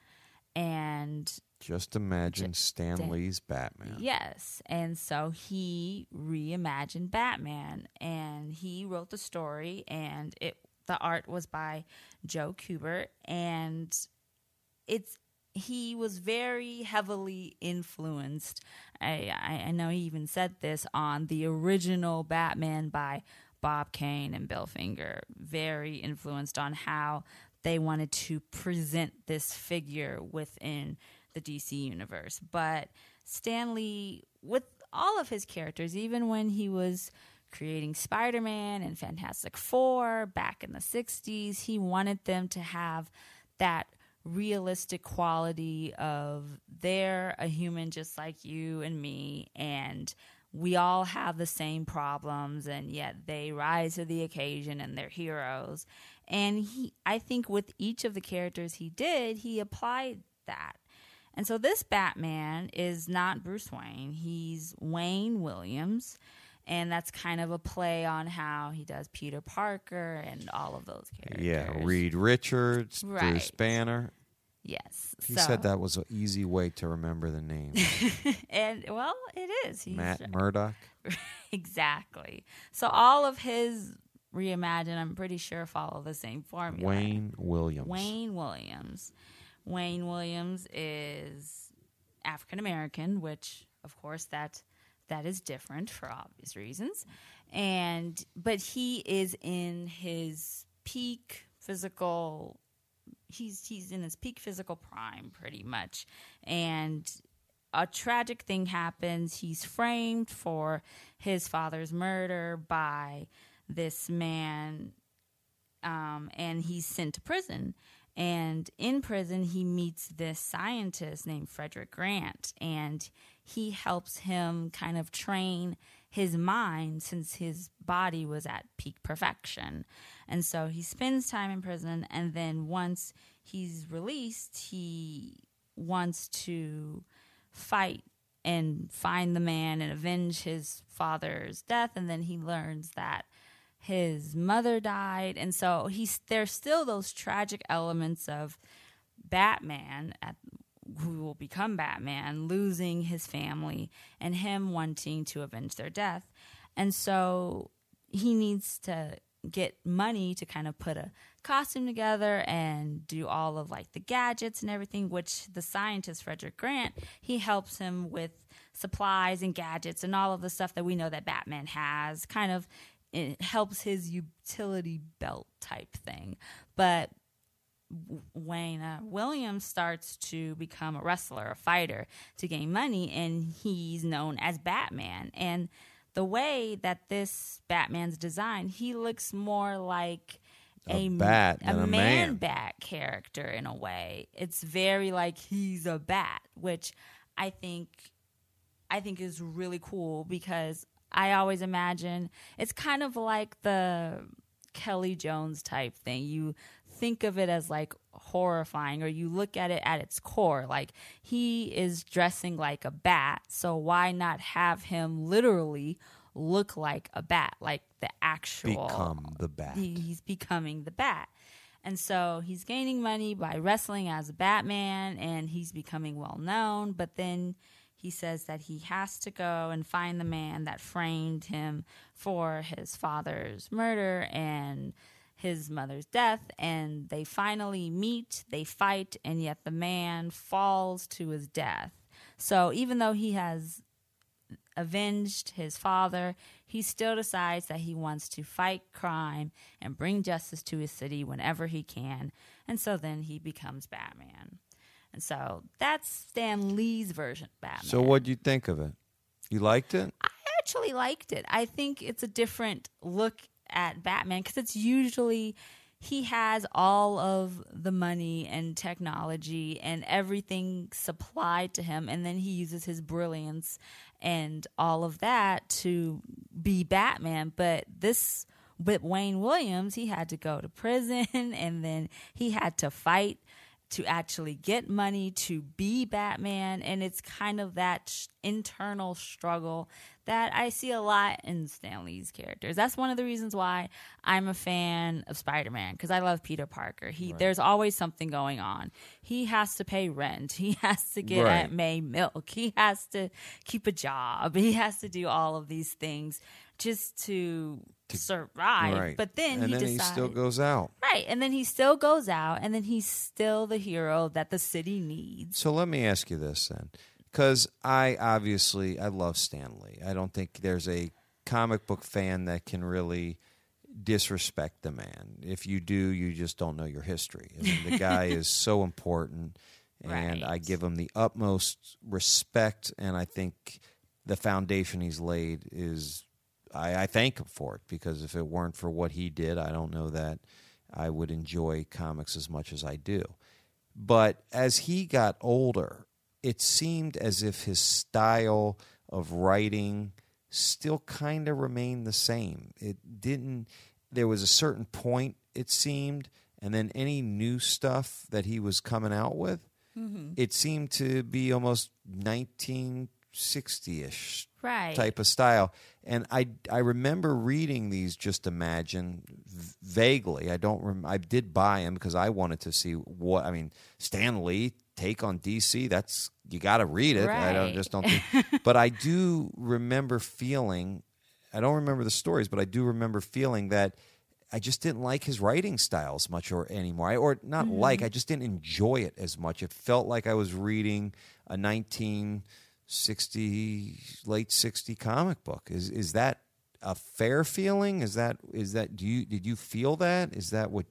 And Just imagine Ju- Stan Stan- Lee's Batman. Yes. And so he reimagined Batman and he wrote the story and it the art was by Joe Kubert and it's he was very heavily influenced. I, I, know he even said this on the original Batman by Bob Kane and Bill Finger. Very influenced on how they wanted to present this figure within the DC universe. But Stan Lee, with all of his characters, even when he was creating Spider Man and Fantastic Four back in the 60s, he wanted them to have that realistic quality of they're a human just like you and me and we all have the same problems and yet they rise to the occasion and they're heroes. And he i think with each of the characters he did he applied that. And so this batman is not bruce wayne. He's wayne williams. And that's kind of a play on how he does peter parker and all of those characters. Yeah, Reed Richards, Bruce Banner. Yes He so, said that was an easy way to remember the name. and well it is he's Matt Murdock. exactly so all of his reimagine i'm pretty sure follow the same formula Wayne Williams. Wayne Williams. Wayne Williams is African American, which of course that that is different for obvious reasons. And but he is in his peak physical he's he's in his peak physical prime pretty much. And a tragic thing happens. He's framed for his father's murder by this man um, and he's sent to prison. And in prison, he meets this scientist named Frederick Grant, and he helps him kind of train his mind since his body was at peak perfection. And so he spends time in prison, and then once he's released, he wants to fight and find the man and avenge his father's death. And then he learns that his mother died and so he's there's still those tragic elements of batman at, who will become batman losing his family and him wanting to avenge their death. And so he needs to get money to kind of put a costume together and do all of like the gadgets and everything which the scientist frederick grant he helps him with supplies and gadgets and all of the stuff that we know that batman has kind of it helps his utility belt type thing. But Wayne uh, Williams starts to become a wrestler, a fighter to gain money, and he's known as Batman. And the way that this Batman's designed, he looks more like A a, bat than a man man. bat character in a way. It's very like he's a bat, which I think I think is really cool because I always imagine it's kind of like the Kelly Jones type thing. You think of it as like horrifying or you look at it at its core like he is dressing like a bat so why not have him literally look like a bat like the actual Become the bat. he- he's becoming the bat And so he's gaining money by wrestling as a Batman and he's becoming well known. But then he says that he has to go and find the man that framed him for his father's murder and his mother's death. And they finally meet, they fight, and yet the man falls to his death. So even though he has avenged his father, he still decides that he wants to fight crime and bring justice to his city whenever he can. And so then he becomes Batman. And so that's Stan Lee's version of Batman. So what do you think of it? You liked it? I actually liked it. I think it's a different look at Batman because it's usually he has all of the money and technology and everything supplied to him and then he uses his brilliance and all of that to be Batman. But this with Wayne Williams he had to go to prison and then he had to fight to actually get money to be Batman. And it's kind of that sh- internal struggle that I see a lot in Stan Lee's characters. That's one of the reasons why I'm a fan of Spider Man because I love Peter Parker. He right. there's always something going on. He has to pay rent. He has to get right. Aunt May milk. He has to keep a job. He has to do all of these things just to, to survive. Right. But then and he then decides, he still goes out. Right. And then he still goes out and then he's still the hero that the city needs. So let me ask you this then. Because I obviously I love Stan Lee. I don't think there's a comic book fan that can really disrespect the man. If you do, you just don't know your history. I mean, the guy is so important, and right. I give him the utmost respect. And I think the foundation he's laid is I, I thank him for it because if it weren't for what he did, I don't know that I would enjoy comics as much as I do. But as he got older, it seemed as if his style of writing still kind of remained the same. It didn't, there was a certain point, it seemed, and then any new stuff that he was coming out with, mm-hmm. it seemed to be almost 19 60ish right. type of style. And I, I remember reading these just imagine v- vaguely. I don't rem- I did buy them because I wanted to see what I mean Stan Lee take on DC that's you got to read it. Right. I don't just don't but I do remember feeling I don't remember the stories, but I do remember feeling that I just didn't like his writing styles much or anymore. I, or not mm-hmm. like, I just didn't enjoy it as much. It felt like I was reading a 19- 60 late 60 comic book. Is is that a fair feeling? Is that is that do you did you feel that? Is that what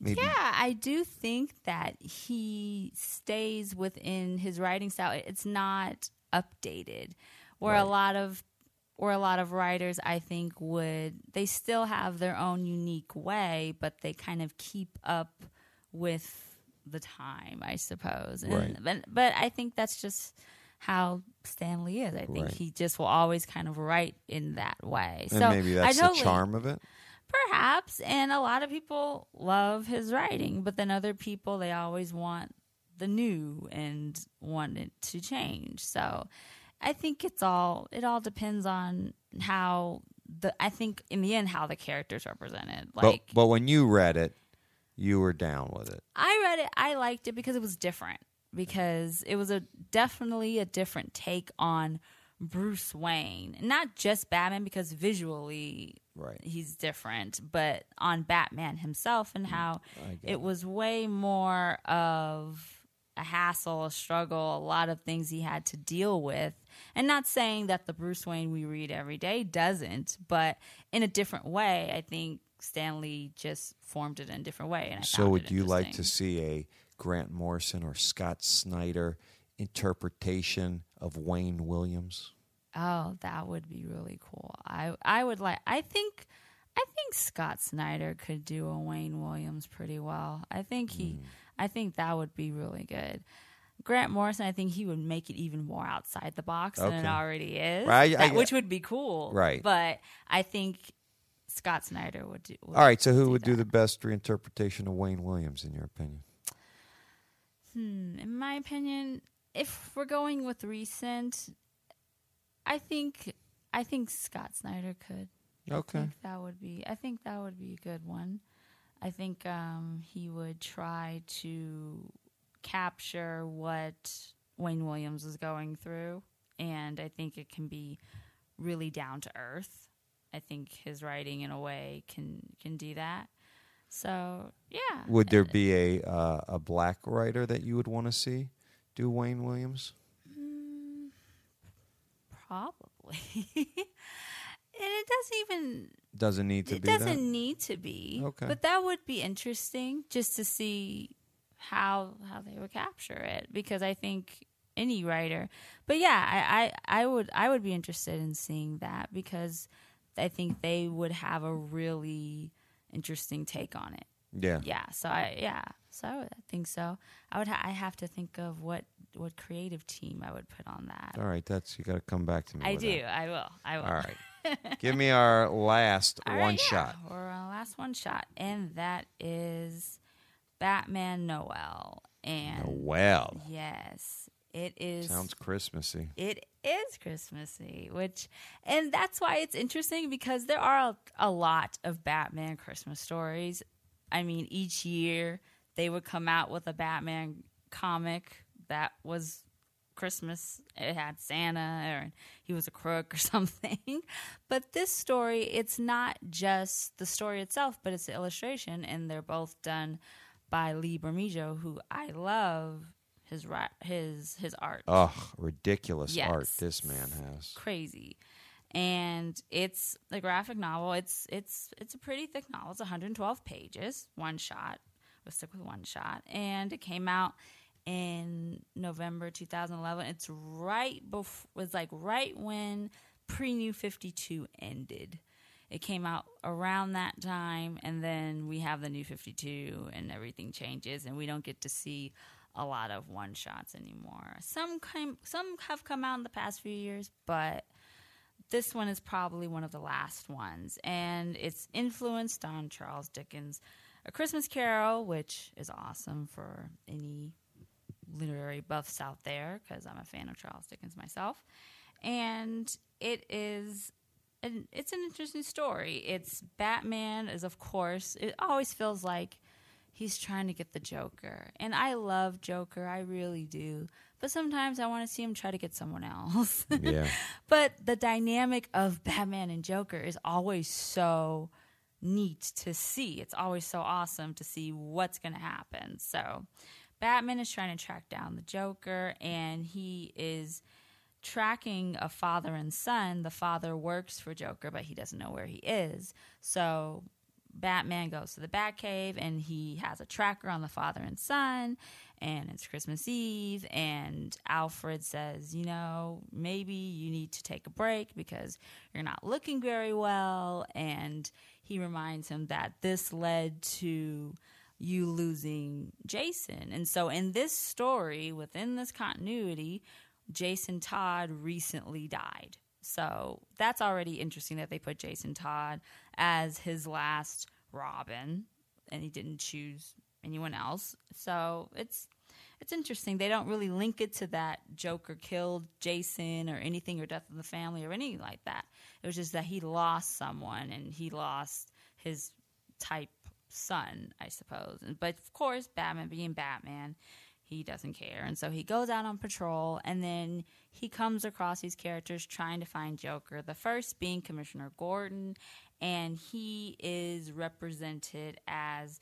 maybe yeah i do think that he stays within his writing style. It's not updated. Where right. a lot of or a lot of writers i think would they still have their own unique way but they kind of keep up with the time i suppose. And, right. but, but i think that's just how Stan Lee is. I think right. he just will always kind of write in that way. And so maybe that's totally, the charm of it. Perhaps, and a lot of people love his writing, but then other people they always want the new and want it to change. So I think it's all it all depends on how the I think in the end how the characters are presented. Like But but when you read it, you were down with it. I read it I liked it because it was different because it was a definitely a different take on Bruce Wayne. Not just Batman because visually right. he's different, but on Batman himself and mm, how it, it was way more of a hassle, a struggle, a lot of things he had to deal with. And not saying that the Bruce Wayne we read every day doesn't, but in a different way, I think Stan Lee just formed it in a different way. And I so, would you like to see a Grant Morrison or Scott Snyder interpretation of Wayne Williams? Oh, that would be really cool. I I would like. I think I think Scott Snyder could do a Wayne Williams pretty well. I think he. Mm. I think that would be really good. Grant Morrison, I think he would make it even more outside the box okay. than it already is, right, that, I, which would be cool. Right. But I think Scott Snyder would do. Would All right. So, who do would that. do the best reinterpretation of Wayne Williams, in your opinion? Hmm, in my opinion, if we're going with recent, I think I think Scott Snyder could. Okay. that would be. I think that would be a good one. I think um, he would try to capture what Wayne Williams is going through, and I think it can be really down to earth. I think his writing, in a way, can can do that. So yeah, Would there be a uh, a black writer that you would want to see do Wayne Williams? probably. and it doesn't even Doesn't need to it be doesn't that. need to be. Okay. But that would be interesting just to see how how they would capture it because I think any writer. But yeah, I, I, I would I would be interested in seeing that because I think they would have a really interesting take on it. Yeah. Yeah. So I yeah. So I, would, I think so. I would ha- I have to think of what what creative team I would put on that. All right, that's you got to come back to me. I with do. that. I will. I will. All right. Give me our last All one right, shot. We're on our last one shot, and that is Batman Noel. And Noel. yes, it is. sounds Christmassy. it is Christmassy, which, and that's why it's interesting because there are a, a lot of Batman Christmas stories. I mean, each year they would come out with a Batman comic that was Christmas. It had Santa or he was a crook or something. But this story, it's not just the story itself, but it's the illustration, and they're both done by Lee Bermejo, who I love his ri- his his art. Ugh, ridiculous Yes. art this man has. crazy. And it's a graphic novel. It's it's it's a pretty thick novel. It's 112 pages one shot. We'll stick with one shot. And it came out in november 2011 it's right before was like right when pre-new 52 ended. It came out around that time and then we have the new 52 and everything changes and we don't get to see a lot of one shots anymore some came, some have come out in the past few years but this one is probably one of the last ones, and it's influenced on Charles Dickens' A Christmas Carol, which is awesome for any literary buffs out there because I'm a fan of Charles Dickens myself. And it is an, it's an interesting story. It's Batman is of course it always feels like he's trying to get the Joker. And I love Joker, I really do. But sometimes I want to see him try to get someone else. Yeah. But the dynamic of Batman and Joker is always so neat to see. It's always so awesome to see what's going to happen. So, Batman is trying to track down the Joker, and he is tracking a father and son. The father works for Joker, but he doesn't know where he is. So, Batman goes to the Batcave and he has a tracker on the father and son, and it's Christmas Eve. And Alfred says, You know, maybe you need to take a break because you're not looking very well. And he reminds him that this led to you losing Jason. And so, in this story, within this continuity, Jason Todd recently died. So that's already interesting that they put Jason Todd as his last Robin, and he didn't choose anyone else. So it's it's interesting. They don't really link it to that Joker killed Jason or anything or death of the family or anything like that. It was just that he lost someone and he lost his type son, I suppose. But of course, Batman being Batman, he doesn't care. And so he goes out on patrol and then he comes across these characters trying to find Joker. The first being Commissioner Gordon, and he is represented as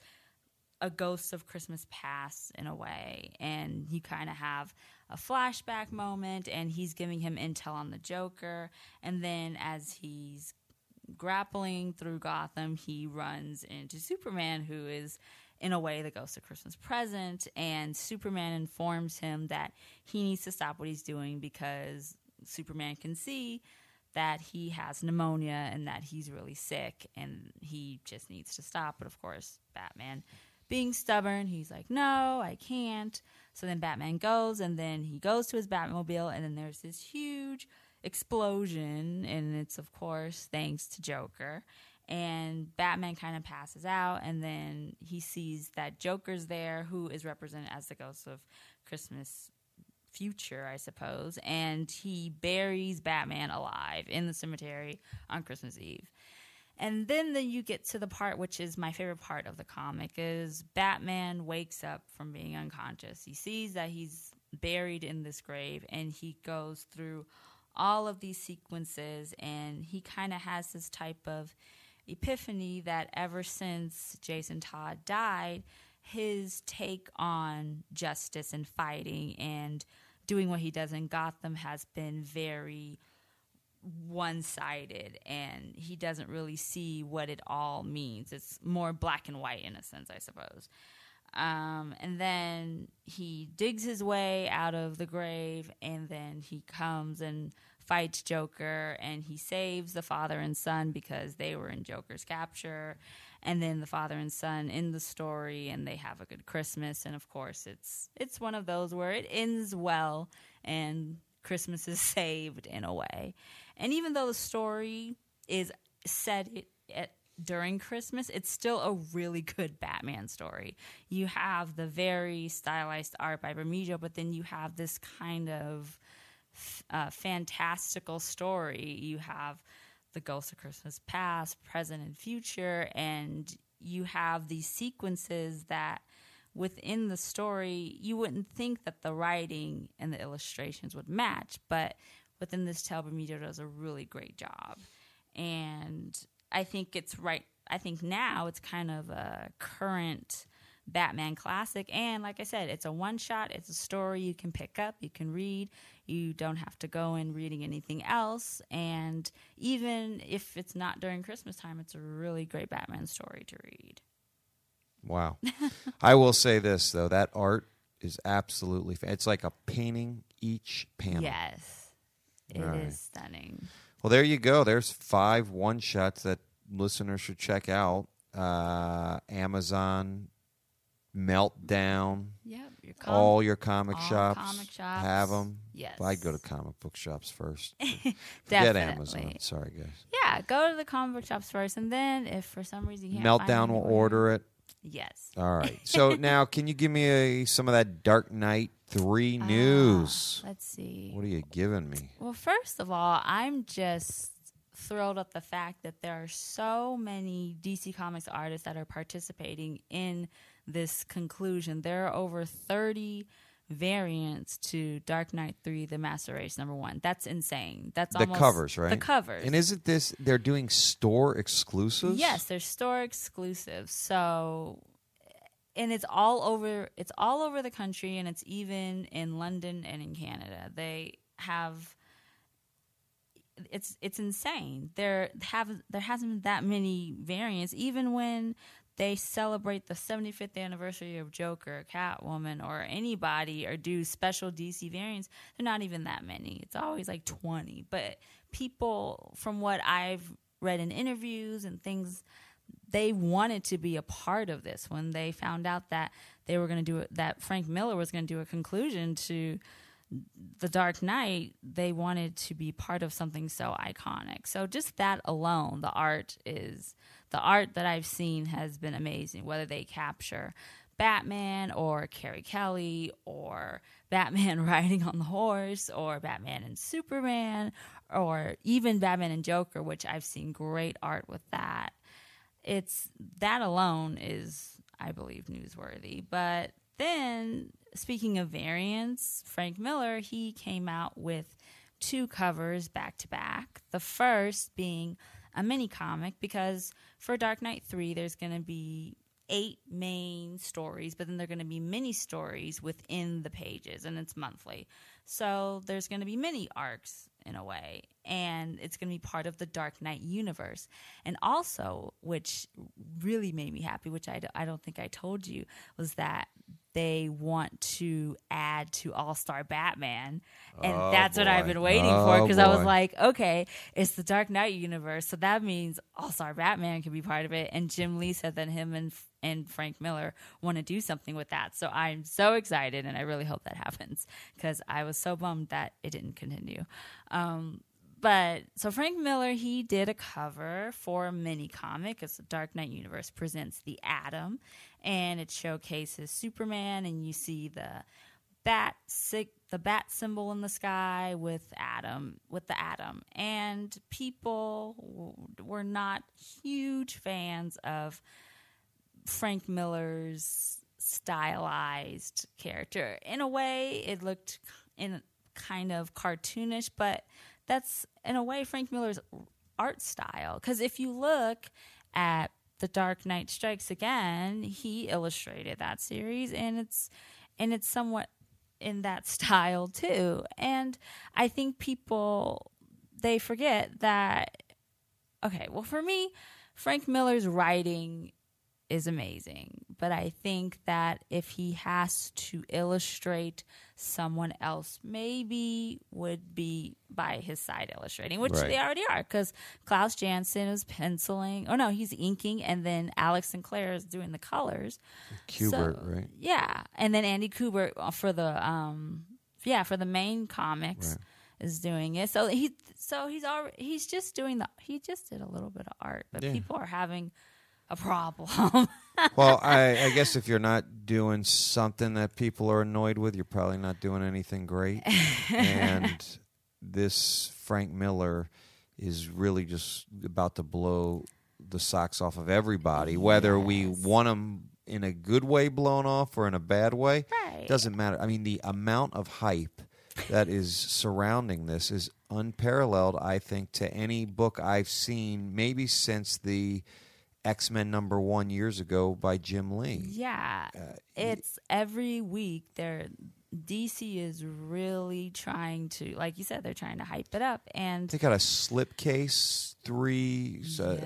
a ghost of Christmas past in a way. And you kind of have a flashback moment, and he's giving him intel on the Joker. And then as he's grappling through Gotham, he runs into Superman, who is in a way the ghost of Christmas present. And Superman informs him that he needs to stop what he's doing because Superman can see that he has pneumonia and that he's really sick and he just needs to stop. But of course, Batman being stubborn, he's like, no, I can't. So then Batman goes and then he goes to his Batmobile and then there's this huge explosion and it's of course thanks to Joker. And Batman kind of passes out and then he sees that Joker's there who is represented as the ghost of Christmas future, I suppose, and he buries Batman alive in the cemetery on Christmas Eve. And then then you get to the part which is my favorite part of the comic is Batman wakes up from being unconscious. He sees that he's buried in this grave and he goes through all of these sequences and he kind of has this type of epiphany that ever since Jason Todd died, his take on justice and fighting and doing what he does in Gotham has been very one sided and he doesn't really see what it all means. It's more black and white in a sense, I suppose. Um, and then he digs his way out of the grave and then he comes and fights Joker and he saves the father and son because they were in Joker's capture. And then the father and son in the story and they have a good Christmas and of course it's it's one of those where it ends well and Christmas is saved in a way. And even though the story is set during Christmas, it's still a really good Batman story. You have the very stylized art by Bermejo, but then you have this kind of uh, fantastical story. You have the ghosts of Christmas Past, present, and future, and you have these sequences that within the story you wouldn't think that the writing and the illustrations would match, but within this tale, Bermejo does a really great job. And I think it's right. I think now it's kind of a current Batman classic. And like I said, it's a one shot, it's a story you can pick up, you can read. You don't have to go in reading anything else. And even if it's not during Christmas time, it's a really great Batman story to read. Wow. I will say this, though that art is absolutely, fa- it's like a painting each panel. Yes. It is Right. stunning. Well, there you go. There's five one shots that listeners should check out. Uh, Amazon, Meltdown, Yep. Your com- all your comic all shops, comic shops. have them. Yes. I'd go to comic book shops first. Forget Amazon. Sorry, guys. Yeah, go to the comic book shops first, and then if for some reason you Meltdown will order it. Yes. All right. So now, can you give me a, some of that Dark Knight three Ah, news? let's see. What are you giving me? Well, first of all, I'm just thrilled at the fact that there are so many DC Comics artists that are participating in this conclusion. There are over 30 variants to Dark Knight 3 The Master Race number 1. That's insane. That's The almost covers, right? The covers. And isn't this they're doing store exclusives? Yes, they're store exclusive. So and it's all over it's all over the country and it's even in London and in Canada. They have it's it's insane. There have there hasn't been that many variants even when they celebrate the 75th anniversary of Joker, Catwoman, or anybody, or do special DC variants, they're not even that many. It's always like 20. But people, from what I've read in interviews and things, they wanted to be a part of this when they found out that they were going to do it, that Frank Miller was going to do a conclusion to the Dark Knight, they wanted to be part of something so iconic. So just that alone, the art is the art that I've seen has been amazing. Whether they capture Batman or Carrie Kelly or Batman riding on the horse or Batman and Superman or even Batman and Joker, which I've seen great art with that. It's that alone is, I believe, newsworthy. But then, speaking of variants, Frank Miller, he came out with two covers back to back. The first being a mini comic because for Dark Knight 3, there's going to be eight main stories, but then there are going to be mini stories within the pages, and it's monthly. So there's going to be mini arcs in a way, and it's going to be part of the Dark Knight universe. And also, which really made me happy, which I, d- I don't think I told you, was that they want to add to All Star Batman. And Oh, that's what I've been waiting Oh, for because I was like, okay, it's the Dark Knight universe. So that means All Star Batman can be part of it. And Jim Lee said that him and, and Frank Miller want to do something with that. So I'm so excited and I really hope that happens because I was so bummed that it didn't continue. Um, but so Frank Miller, he did a cover for a mini comic. It's the Dark Knight Universe presents the Atom, and it showcases Superman, and you see the bat the bat symbol in the sky with Adam with the atom, and people were not huge fans of Frank Miller's stylized character. In a way, it looked in kind of cartoonish, but that's in a way Frank Miller's art style. Because if you look at The Dark Knight Strikes Again, he illustrated that series, and it's and it's somewhat in that style too. And I think people they forget that. Okay, well, for me, Frank Miller's writing is amazing. But I think that if he has to illustrate someone else, maybe would be by his side illustrating, which Right. they already are, because Klaus Janson is penciling. Oh no, he's inking, and then Alex Sinclair is doing the colors. Kubert, So, right? Yeah, and then Andy Kubert for the um, yeah, for the main comics Right. is doing it. So he so he's already he's just doing the he just did a little bit of art, but Yeah. people are having a problem. Well, I, I guess if you're not doing something that people are annoyed with, you're probably not doing anything great. and this Frank Miller is really just about to blow the socks off of everybody, whether we want them in a good way blown off or in a bad way. Right. Doesn't matter. I mean, the amount of hype that is surrounding this is unparalleled, I think, to any book I've seen, maybe since the X Men number one years ago by Jim Lee. yeah, Uh, it's every week. They're DC is really trying to, like you said, they're trying to hype it up, and They got a slipcase three, so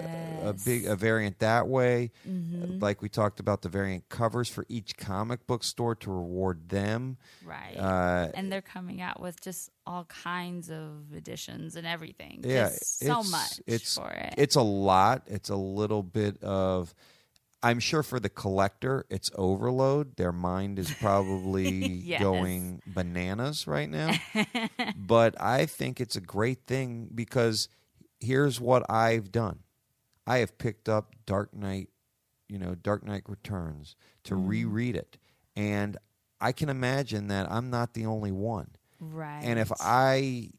a, a big a variant that way. Mm-hmm. Like we talked about the variant covers for each comic book store to reward them. right, Uh, and they're coming out with just all kinds of editions and everything. yeah, so much It's for it. it's a lot. It's a little bit of. I'm sure for the collector, it's overload. Their mind is probably Yes. going bananas right now. but I think it's a great thing because here's what I've done. I have picked up Dark Knight, you know, Dark Knight Returns to Mm. reread it. And I can imagine that I'm not the only one. right, And if I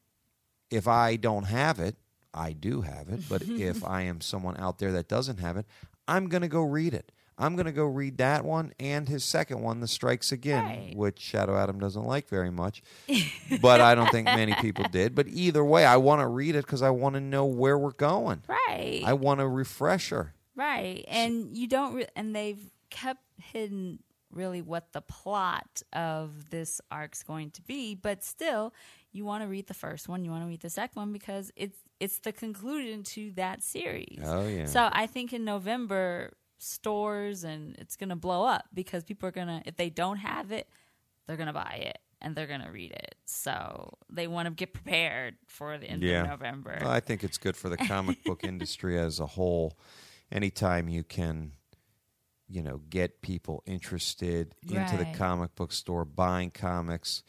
if I don't have it, I do have it, but if I am someone out there that doesn't have it, I'm going to go read it. I'm going to go read that one and his second one, The Strikes Again, Right. which Shadow Adam doesn't like very much. but I don't think many people did. But either way, I want to read it because I want to know where we're going. right, I want a refresher. Right. And you don't, re- and they've kept hidden really what the plot of this arc's going to be, but still, you want to read the first one, you want to read the second one because it's it's the conclusion to that series. Oh, yeah. So I think in November, stores and it's going to blow up because people are going to, if they don't have it, they're going to buy it and they're going to read it. So they want to get prepared for the end Yeah. of November. Well, I think it's good for the comic book industry as a whole. Anytime you can, you know, get people interested into the comic book store buying comics,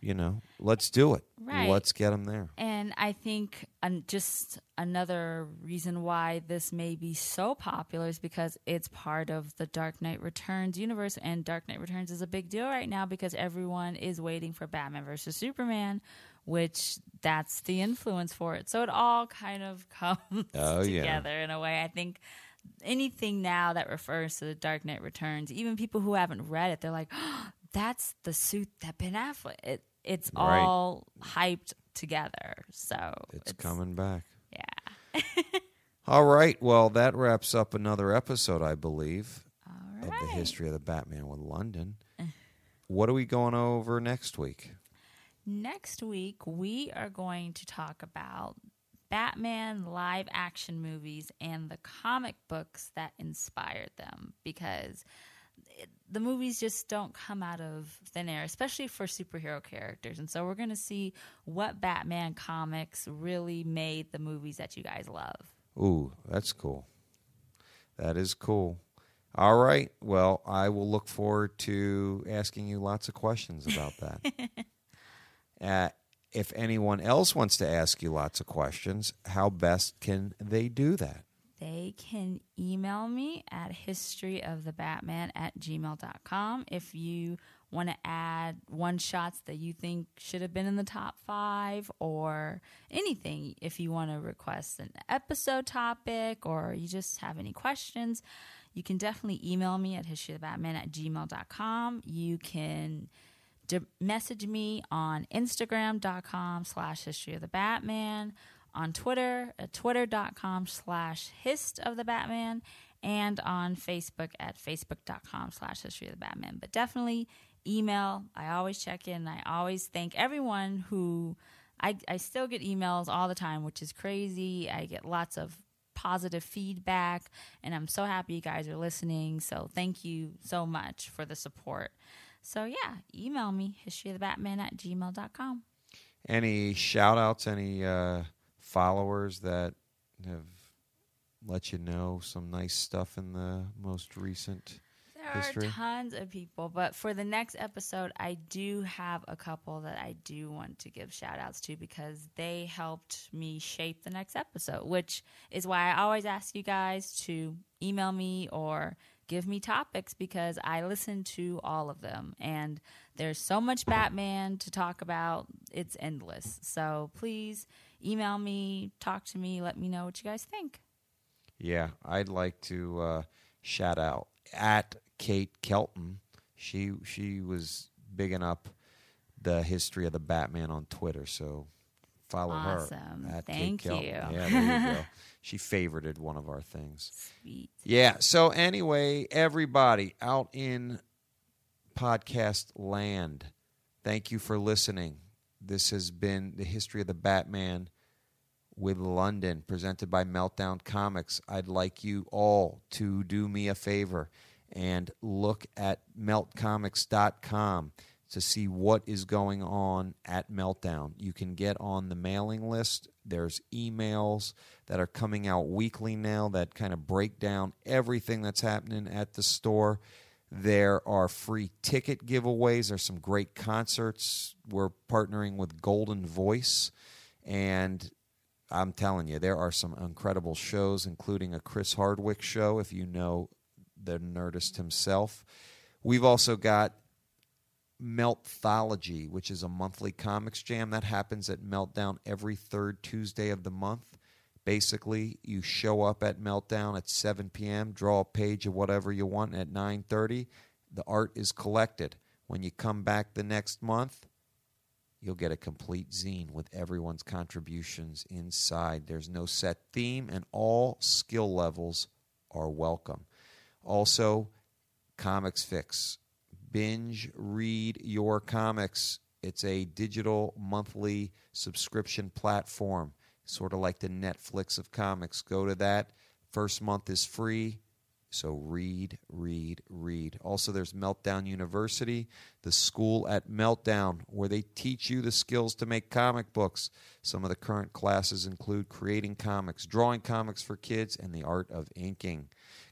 you know, let's do it. Right. Let's get them there. And I think um, just another reason why this may be so popular is because it's part of the Dark Knight Returns universe, and Dark Knight Returns is a big deal right now because everyone is waiting for Batman versus Superman, which that's the influence for it. So it all kind of comes Oh, yeah. together in a way. I think anything now that refers to the Dark Knight Returns, even people who haven't read it, they're like, "That's the suit that Ben Affleck." It, it's Right. all hyped together, so It's, coming back. Yeah. All right. Well, that wraps up another episode, I believe, All of the history of the Batman with Londyn. What are we going over next week? Next week, we are going to talk about Batman live action movies and the comic books that inspired them because the movies just don't come out of thin air, especially for superhero characters. And so we're going to see what Batman comics really made the movies that you guys love. Ooh, that's cool. That is cool. All right. Well, I will look forward to asking you lots of questions about that. uh, if anyone else wants to ask you lots of questions, how best can they do that? They can email me at historyofthebatman at gmail.com if you want to add one shots that you think should have been in the top five or anything, if you want to request an episode topic or you just have any questions, you can definitely email me at historyofthebatman at gmail.com. You can message me on instagram.com slash history of the batman on twitter at twitter.com slash hist of the batman and on facebook at facebook.com slash history of the batman. But definitely email. I always check in. I always thank everyone who I, I still get emails all the time which is crazy. I get lots of positive feedback and i'm so happy you guys are listening. So thank you so much for the support. So yeah, email me historyofthebatman at gmail.com. Any shout outs, any uh, followers that have let you know some nice stuff in the most recent there history? are tons of people, but for the next episode, I do have a couple that I do want to give shout outs to because they helped me shape the next episode, which is why I always ask you guys to email me or give me topics because I listen to all of them. And there's so much Batman to talk about, it's endless. So please email me, talk to me, let me know what you guys think. Yeah, I'd like to uh, shout out at Kate Kelton. She she was bigging up the history of the Batman on Twitter, so follow Awesome. her at Thank Kate Kelton. you. Yeah, there you go. She favorited one of our things. Sweet. Yeah. So anyway, everybody out in podcast land, thank you for listening. This has been the history of the Batman with Londyn, presented by Meltdown Comics. I'd like you all to do me a favor and look at meltcomics.com to see what is going on at Meltdown. You can get on the mailing list. There's emails that are coming out weekly now that kind of break down everything that's happening at the store. There are free ticket giveaways. There's some great concerts. We're partnering with Goldenvoice. And I'm telling you, there are some incredible shows, including a Chris Hardwick show, if you know the Nerdist himself. We've also got Meltthology, which is a monthly comics jam that happens at Meltdown every third Tuesday of the month. Basically, you show up at Meltdown at 7 p.m., draw a page of whatever you want at 9:30. The art is collected. When you come back the next month, you'll get a complete zine with everyone's contributions inside. There's no set theme, and all skill levels are welcome. Also, Comics Fix binge read your comics. It's a digital monthly subscription platform, sort of like the Netflix of comics. Go to that. First month is free. So read, read, read. Also, there's Meltdown University, the school at Meltdown, where they teach you the skills to make comic books. Some of the current classes include creating comics, drawing comics for kids, and the art of inking.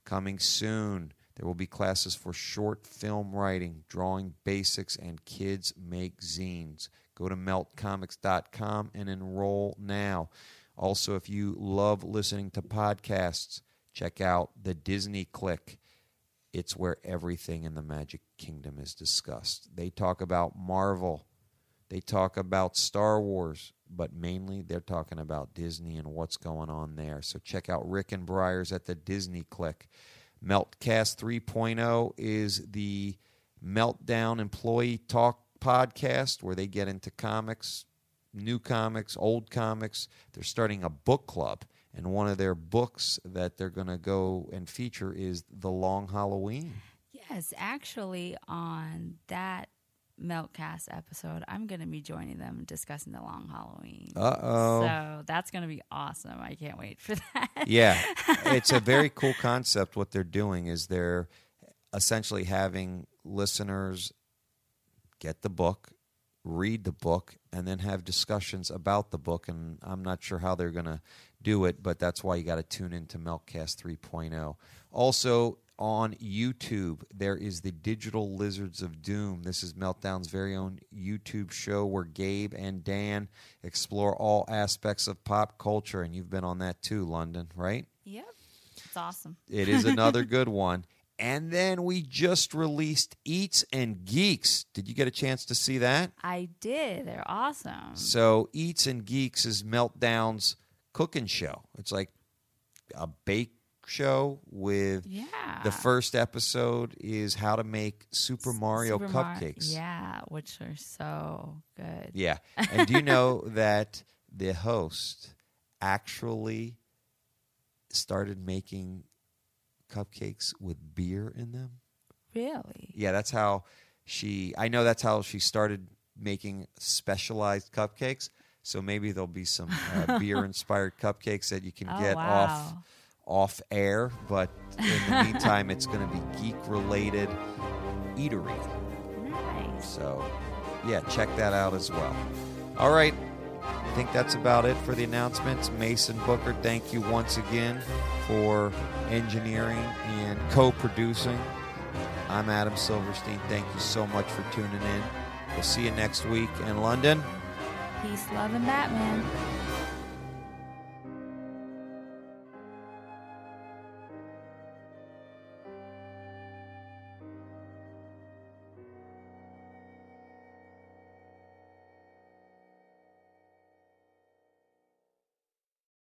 Coming soon. There will be classes for short film writing, drawing basics, and kids make zines. Go to meltcomics.com and enroll now. Also, if you love listening to podcasts, check out the Disney Click. It's where everything in the Magic Kingdom is discussed. They talk about Marvel, they talk about Star Wars, but mainly they're talking about Disney and what's going on there. So check out Rick and Briars at the Disney Click. Meltcast 3.0 is the Meltdown Employee Talk podcast where they get into comics, new comics, old comics. They're starting a book club, and one of their books that they're going to go and feature is The Long Halloween. Yes, actually, on that Meltcast episode, I'm going to be joining them discussing the long Halloween. Uh oh. So that's going to be awesome. I can't wait for that. yeah, it's a very cool concept. What they're doing is they're essentially having listeners get the book, read the book, and then have discussions about the book. And I'm not sure how they're going to do it, but that's why you got to tune into Meltcast 3.0. Also, on YouTube, there is the Digital Lizards of Doom. This is Meltdown's very own YouTube show where Gabe and Dan explore all aspects of pop culture. And you've been on that too, Londyn, right? Yep. It's awesome. It is another good one. And then we just released Eats and Geeks. Did you get a chance to see that? I did. They're awesome. So Eats and Geeks is Meltdown's cooking show. It's like a bake show with Yeah. the first episode is how to make Super Mario Super Mar- cupcakes. yeah, which are so good. Yeah. And do you know that the host actually started making cupcakes with beer in them? Really? Yeah, that's how she I know that's how she started making specialized cupcakes. So maybe there'll be some uh, beer inspired cupcakes that you can Oh, get wow. off off air, but in the meantime it's going to be geek related eatery. Nice. So, yeah, check that out as well. All right. I think that's about it for the announcements. Mason Booker, thank you once again for engineering and co producing. I'm Adam Silverstein. Thank you so much for tuning in. We'll see you next week in Londyn. Peace, love, and Batman.